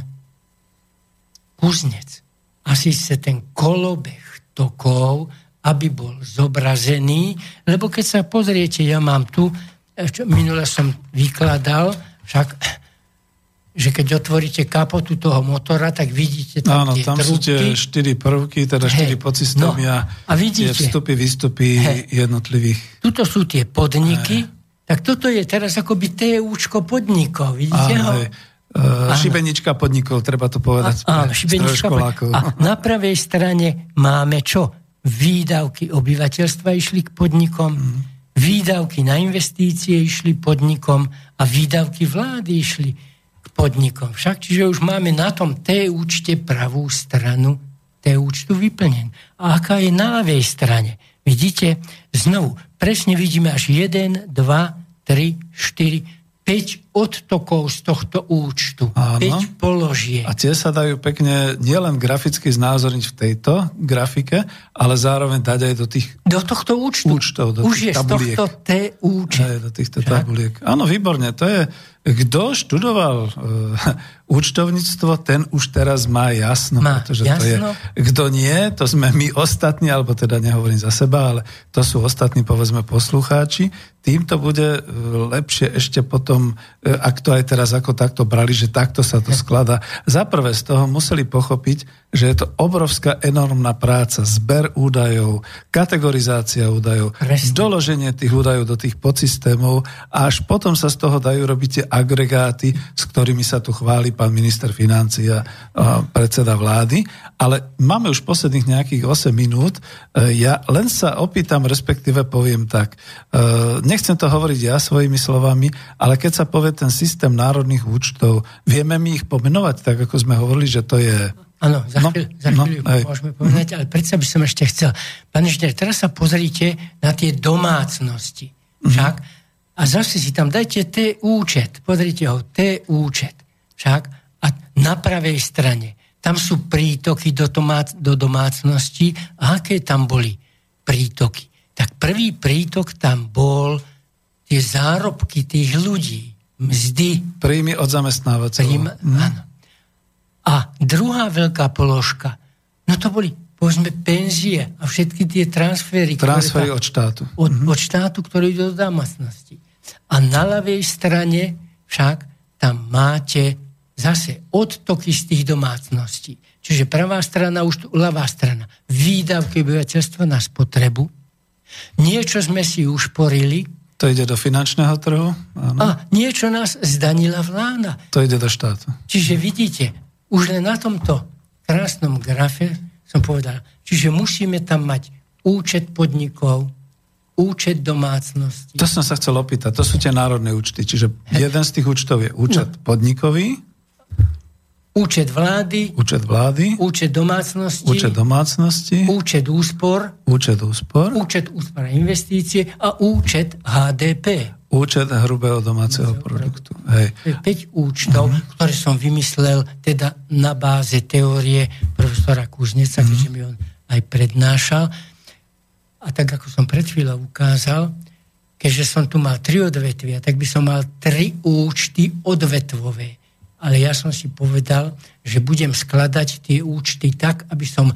Kuznec. Asi sa ten kolobeh tokov, aby bol zobrazený, lebo keď sa pozriete, ja mám tu, minule som vykladal, však že keď otvoríte kapotu toho motora, tak vidíte tam Áno, tie tam trúbky. sú tie štyri prvky, teda štyri podsystémy no, a, vidíte. tie vstupy, výstupy Hej. jednotlivých. Tuto sú tie podniky, tak toto je teraz akoby TUčko podnikov, vidíte Áno, ho? hej. Uh, šibenička podnikov, treba to povedať. Áno, šibenička stredoškolákov. A na pravej strane máme čo? Výdavky obyvateľstva išli k podnikom, výdavky na investície išli podnikom a výdavky vlády išli k podnikom. Však, čiže už máme na tom T účte pravú stranu T účtu vyplnenú. A aká je na ľavej strane? Vidíte? Znovu, presne vidíme až 1, 2, 3, 4, 5 odtokov z tohto účtu. Áno. 5 položiek. A tie sa dajú pekne nielen graficky znázorniť v tejto grafike, ale zároveň dať aj do tých Do tohto účtu. Účtov, do Už tých je z tabuliek. tohto T účet. Aj do týchto Však? tabuliek. Áno, výborne. To je, kto študoval uh, účtovníctvo, ten už teraz má jasno. Má pretože jasno. To je, kto nie, to sme my ostatní, alebo teda nehovorím za seba, ale to sú ostatní, povedzme, poslucháči. Tým to bude uh, lepšie ešte potom, uh, ak to aj teraz ako takto brali, že takto sa to skladá. Za prvé z toho museli pochopiť, že je to obrovská, enormná práca. Zber údajov, kategorizácia údajov, Presne. doloženie tých údajov do tých podsystémov a až potom sa z toho dajú robiť tie agregáty, s ktorými sa tu chváli pán minister financí a, a predseda vlády. Ale máme už posledných nejakých 8 minút. E, Ja len sa opýtam, respektíve poviem tak. e, Nechcem to hovoriť ja svojimi slovami, ale keď sa povie ten systém národných účtov, vieme my ich pomenovať tak, ako sme hovorili, že to je... Áno, za, No, chvíľ, za no, chvíľu hej. môžeme povedať, ale predsa by som ešte chcel. Pán inžinier, teraz sa pozrite na tie domácnosti. Však? A zase si tam dajte T účet. Pozrite ho, T účet. Však? A na pravej strane. Tam sú prítoky do, domác- do domácnosti. A aké tam boli prítoky? Tak prvý prítok tam bol tie zárobky tých ľudí. Mzdy, Príjmy od zamestnávateľov. Príjm, áno. A druhá veľká položka, no to boli, povedzme, penzie a všetky tie transfery. ktoré Transfery tam- od štátu. od, od štátu, ktorý ide do domácnosti. A na ľavej strane však tam máte zase odtoky z tých domácností. Čiže pravá strana, už tu, ľavá strana. Výdavky obyvateľstva na spotrebu. Niečo sme si ušporili To ide do finančného trhu, áno. a niečo nás zdanila vláda. to ide do štátu. Čiže vidíte, už len na tomto krásnom grafe som povedal, čiže musíme tam mať účet podnikov, účet domácnosti. To som sa chcel opýtať. To sú tie národné účty. Čiže jeden z tých účtov je účet No. podnikový, Účet vlády, účet vlády, účet domácnosti, účet domácnosti, účet úspor, účet úspor, účet úspor investície a účet HDP. účet hrubého domáceho produktu. Hej. To je 5 účtov, ktoré som vymyslel teda na báze teórie profesora Kuzneca, keďže mi on aj prednášal. A tak ako som pred chvíľou ukázal, keďže som tu mal tri odvetvia, tak by som mal tri účty odvetvové. Ale ja som si povedal, že budem skladať tie účty tak, aby som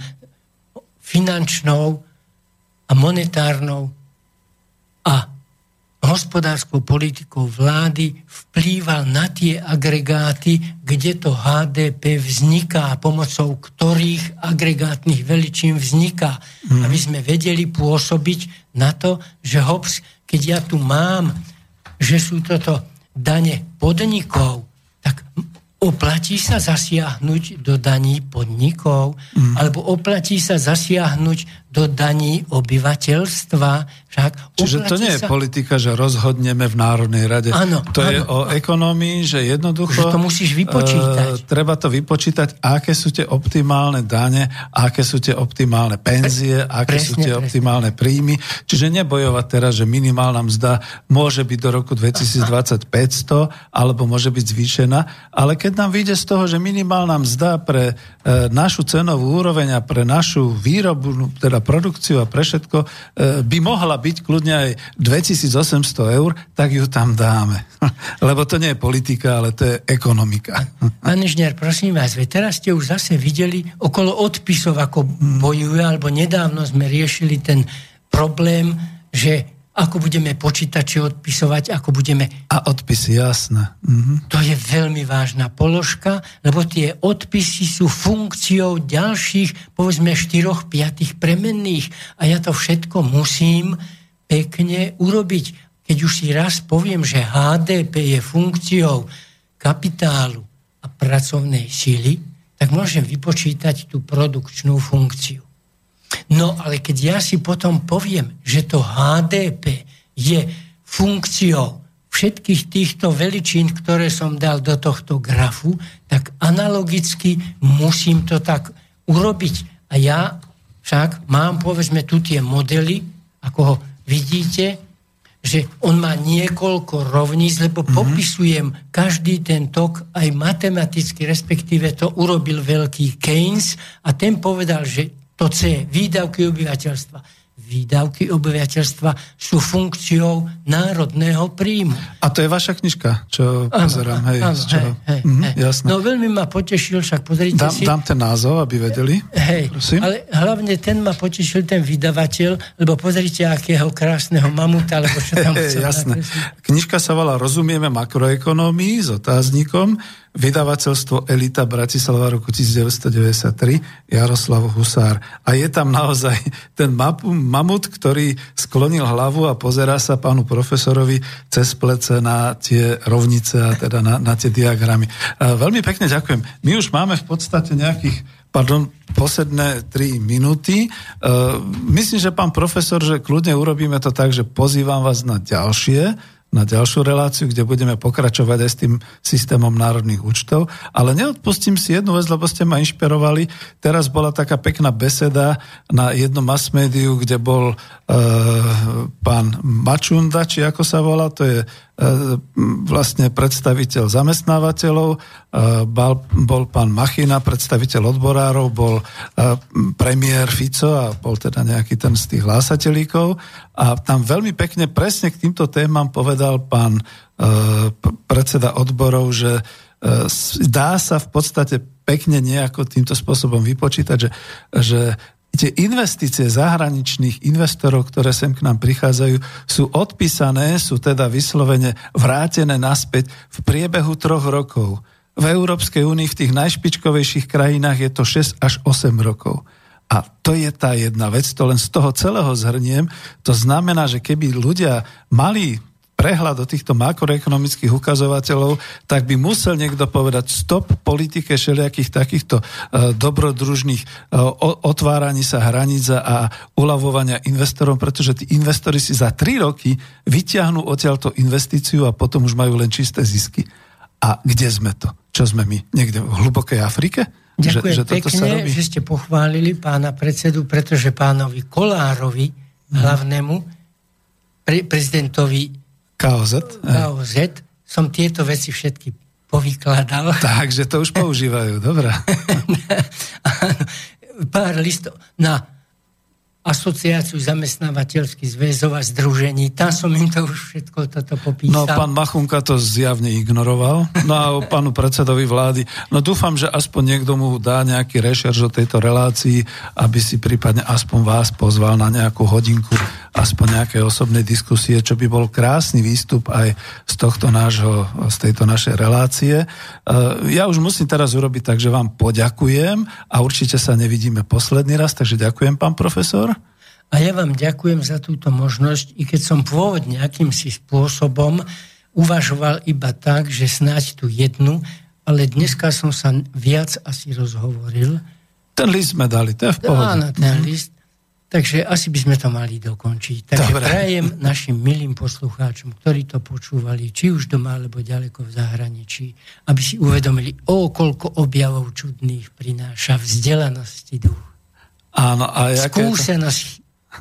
finančnou a monetárnou a hospodárskou politikou vlády vplýval na tie agregáty, kde to HDP vzniká, pomocou ktorých agregátnych veličín vzniká. Mm. Aby sme vedeli pôsobiť na to, že hops, keď ja tu mám, že sú toto dane podnikov, tak oplatí sa zasiahnuť do daní podnikov, mm. alebo oplatí sa zasiahnuť do daní obyvateľstva. Však Čiže to nie je sa... politika, že rozhodneme v Národnej rade. Áno, to áno, je o ekonomii, že jednoducho... Že to musíš vypočítať. Uh, treba to vypočítať, aké sú tie optimálne dane, aké sú tie optimálne penzie, aké presne, sú tie presne. optimálne príjmy. Čiže nebojovať teraz, že minimálna mzda môže byť do roku 2020 500, alebo môže byť zvýšená, ale keď nám vyjde z toho, že minimálna mzda pre e, našu cenovú úroveň a pre našu výrobu, teda produkciu a pre všetko e, by mohla byť kľudne aj 2800 eur, tak ju tam dáme. Lebo to nie je politika, ale to je ekonomika. Pán prosím vás, veď teraz ste už zase videli okolo odpisov, ako bojujú, alebo nedávno sme riešili ten problém, že ako budeme počítače odpisovať, ako budeme... A odpisy, jasné. Mhm. To je veľmi vážna položka, lebo tie odpisy sú funkciou ďalších, povedzme, 4 5 premenných. A ja to všetko musím pekne urobiť. Keď už si raz poviem, že HDP je funkciou kapitálu a pracovnej síly, tak môžem vypočítať tú produkčnú funkciu. No ale keď ja si potom poviem, že to HDP je funkciou všetkých týchto veličín, ktoré som dal do tohto grafu, tak analogicky musím to tak urobiť. A ja však mám, povedzme, tu tie modely, ako ho vidíte, že on má niekoľko rovníc, lebo mm-hmm. popisujem každý ten tok aj matematicky, respektíve to urobil veľký Keynes a ten povedal, že to C, výdavky obyvateľstva. Výdavky obyvateľstva sú funkciou národného príjmu. A to je vaša knižka, čo ano, pozerám. Hej, áno, čo... hej, hej, mhm, hej. Jasné. No veľmi ma potešil, však pozrite dám, si. Dám ten názov, aby vedeli. Hej, Prosím. ale hlavne ten ma potešil, ten vydavateľ, lebo pozrite, akého krásneho mamuta, alebo čo tam chcem. Jasné. Knižka sa volá Rozumieme makroekonómii s otáznikom vydavateľstvo Elita Bratislava roku 1993, Jaroslav Husár. A je tam naozaj ten mamut, ktorý sklonil hlavu a pozerá sa pánu profesorovi cez plece na tie rovnice a teda na, na tie diagramy. Veľmi pekne ďakujem. My už máme v podstate nejakých pardon, posledné tri minúty. myslím, že pán profesor, že kľudne urobíme to tak, že pozývam vás na ďalšie na ďalšiu reláciu, kde budeme pokračovať aj s tým systémom národných účtov. Ale neodpustím si jednu vec, lebo ste ma inšpirovali. Teraz bola taká pekná beseda na jednom mass médiu, kde bol e, pán Mačunda, či ako sa volá, to je vlastne predstaviteľ zamestnávateľov, e, bol pán Machina, predstaviteľ odborárov, bol e, premiér Fico a bol teda nejaký ten z tých hlásateľíkov. A tam veľmi pekne presne k týmto témam povedal pán predseda odborov, že dá sa v podstate pekne nejako týmto spôsobom vypočítať, že, že tie investície zahraničných investorov, ktoré sem k nám prichádzajú, sú odpísané, sú teda vyslovene vrátené naspäť v priebehu troch rokov. V Európskej únii v tých najšpičkovejších krajinách je to 6 až 8 rokov. A to je tá jedna vec, to len z toho celého zhrniem. To znamená, že keby ľudia mali prehľad o týchto makroekonomických ukazovateľov, tak by musel niekto povedať stop politike všelijakých takýchto uh, dobrodružných uh, otváraní sa hraníc a uľavovania investorom, pretože tí investori si za tri roky vyťahnú odtiaľto investíciu a potom už majú len čisté zisky. A kde sme to? Čo sme my? Niekde v hlubokej Afrike? Ďakujem že, že pekne, sa robí? že ste pochválili pána predsedu, pretože pánovi Kolárovi, hlavnému pre, prezidentovi KOZ? KOZ som tieto veci všetky povykladal. Takže to už používajú, dobre. Pár listov na asociáciu zamestnávateľských zväzov a združení. Tam som im to už všetko toto popísal. No, pán Machunka to zjavne ignoroval. No a pánu predsedovi vlády. No dúfam, že aspoň niekto mu dá nejaký rešerž o tejto relácii, aby si prípadne aspoň vás pozval na nejakú hodinku, aspoň nejaké osobné diskusie, čo by bol krásny výstup aj z tohto nášho, z tejto našej relácie. E, ja už musím teraz urobiť tak, že vám poďakujem a určite sa nevidíme posledný raz, takže ďakujem, pán profesor. A ja vám ďakujem za túto možnosť, i keď som pôvodne akýmsi spôsobom uvažoval iba tak, že snáď tu jednu, ale dneska som sa viac asi rozhovoril. Ten list sme dali, to je v pohode. Áno, ten list. Takže asi by sme to mali dokončiť. Takže Dobre. prajem našim milým poslucháčom, ktorí to počúvali, či už doma, alebo ďaleko v zahraničí, aby si uvedomili, o koľko objavov čudných prináša vzdelanosti duch. Áno, a Skúsenosť.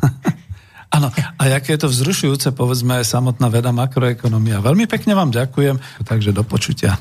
To... Áno, a aké je to vzrušujúce, povedzme, samotná veda makroekonomia. Veľmi pekne vám ďakujem, takže do počutia.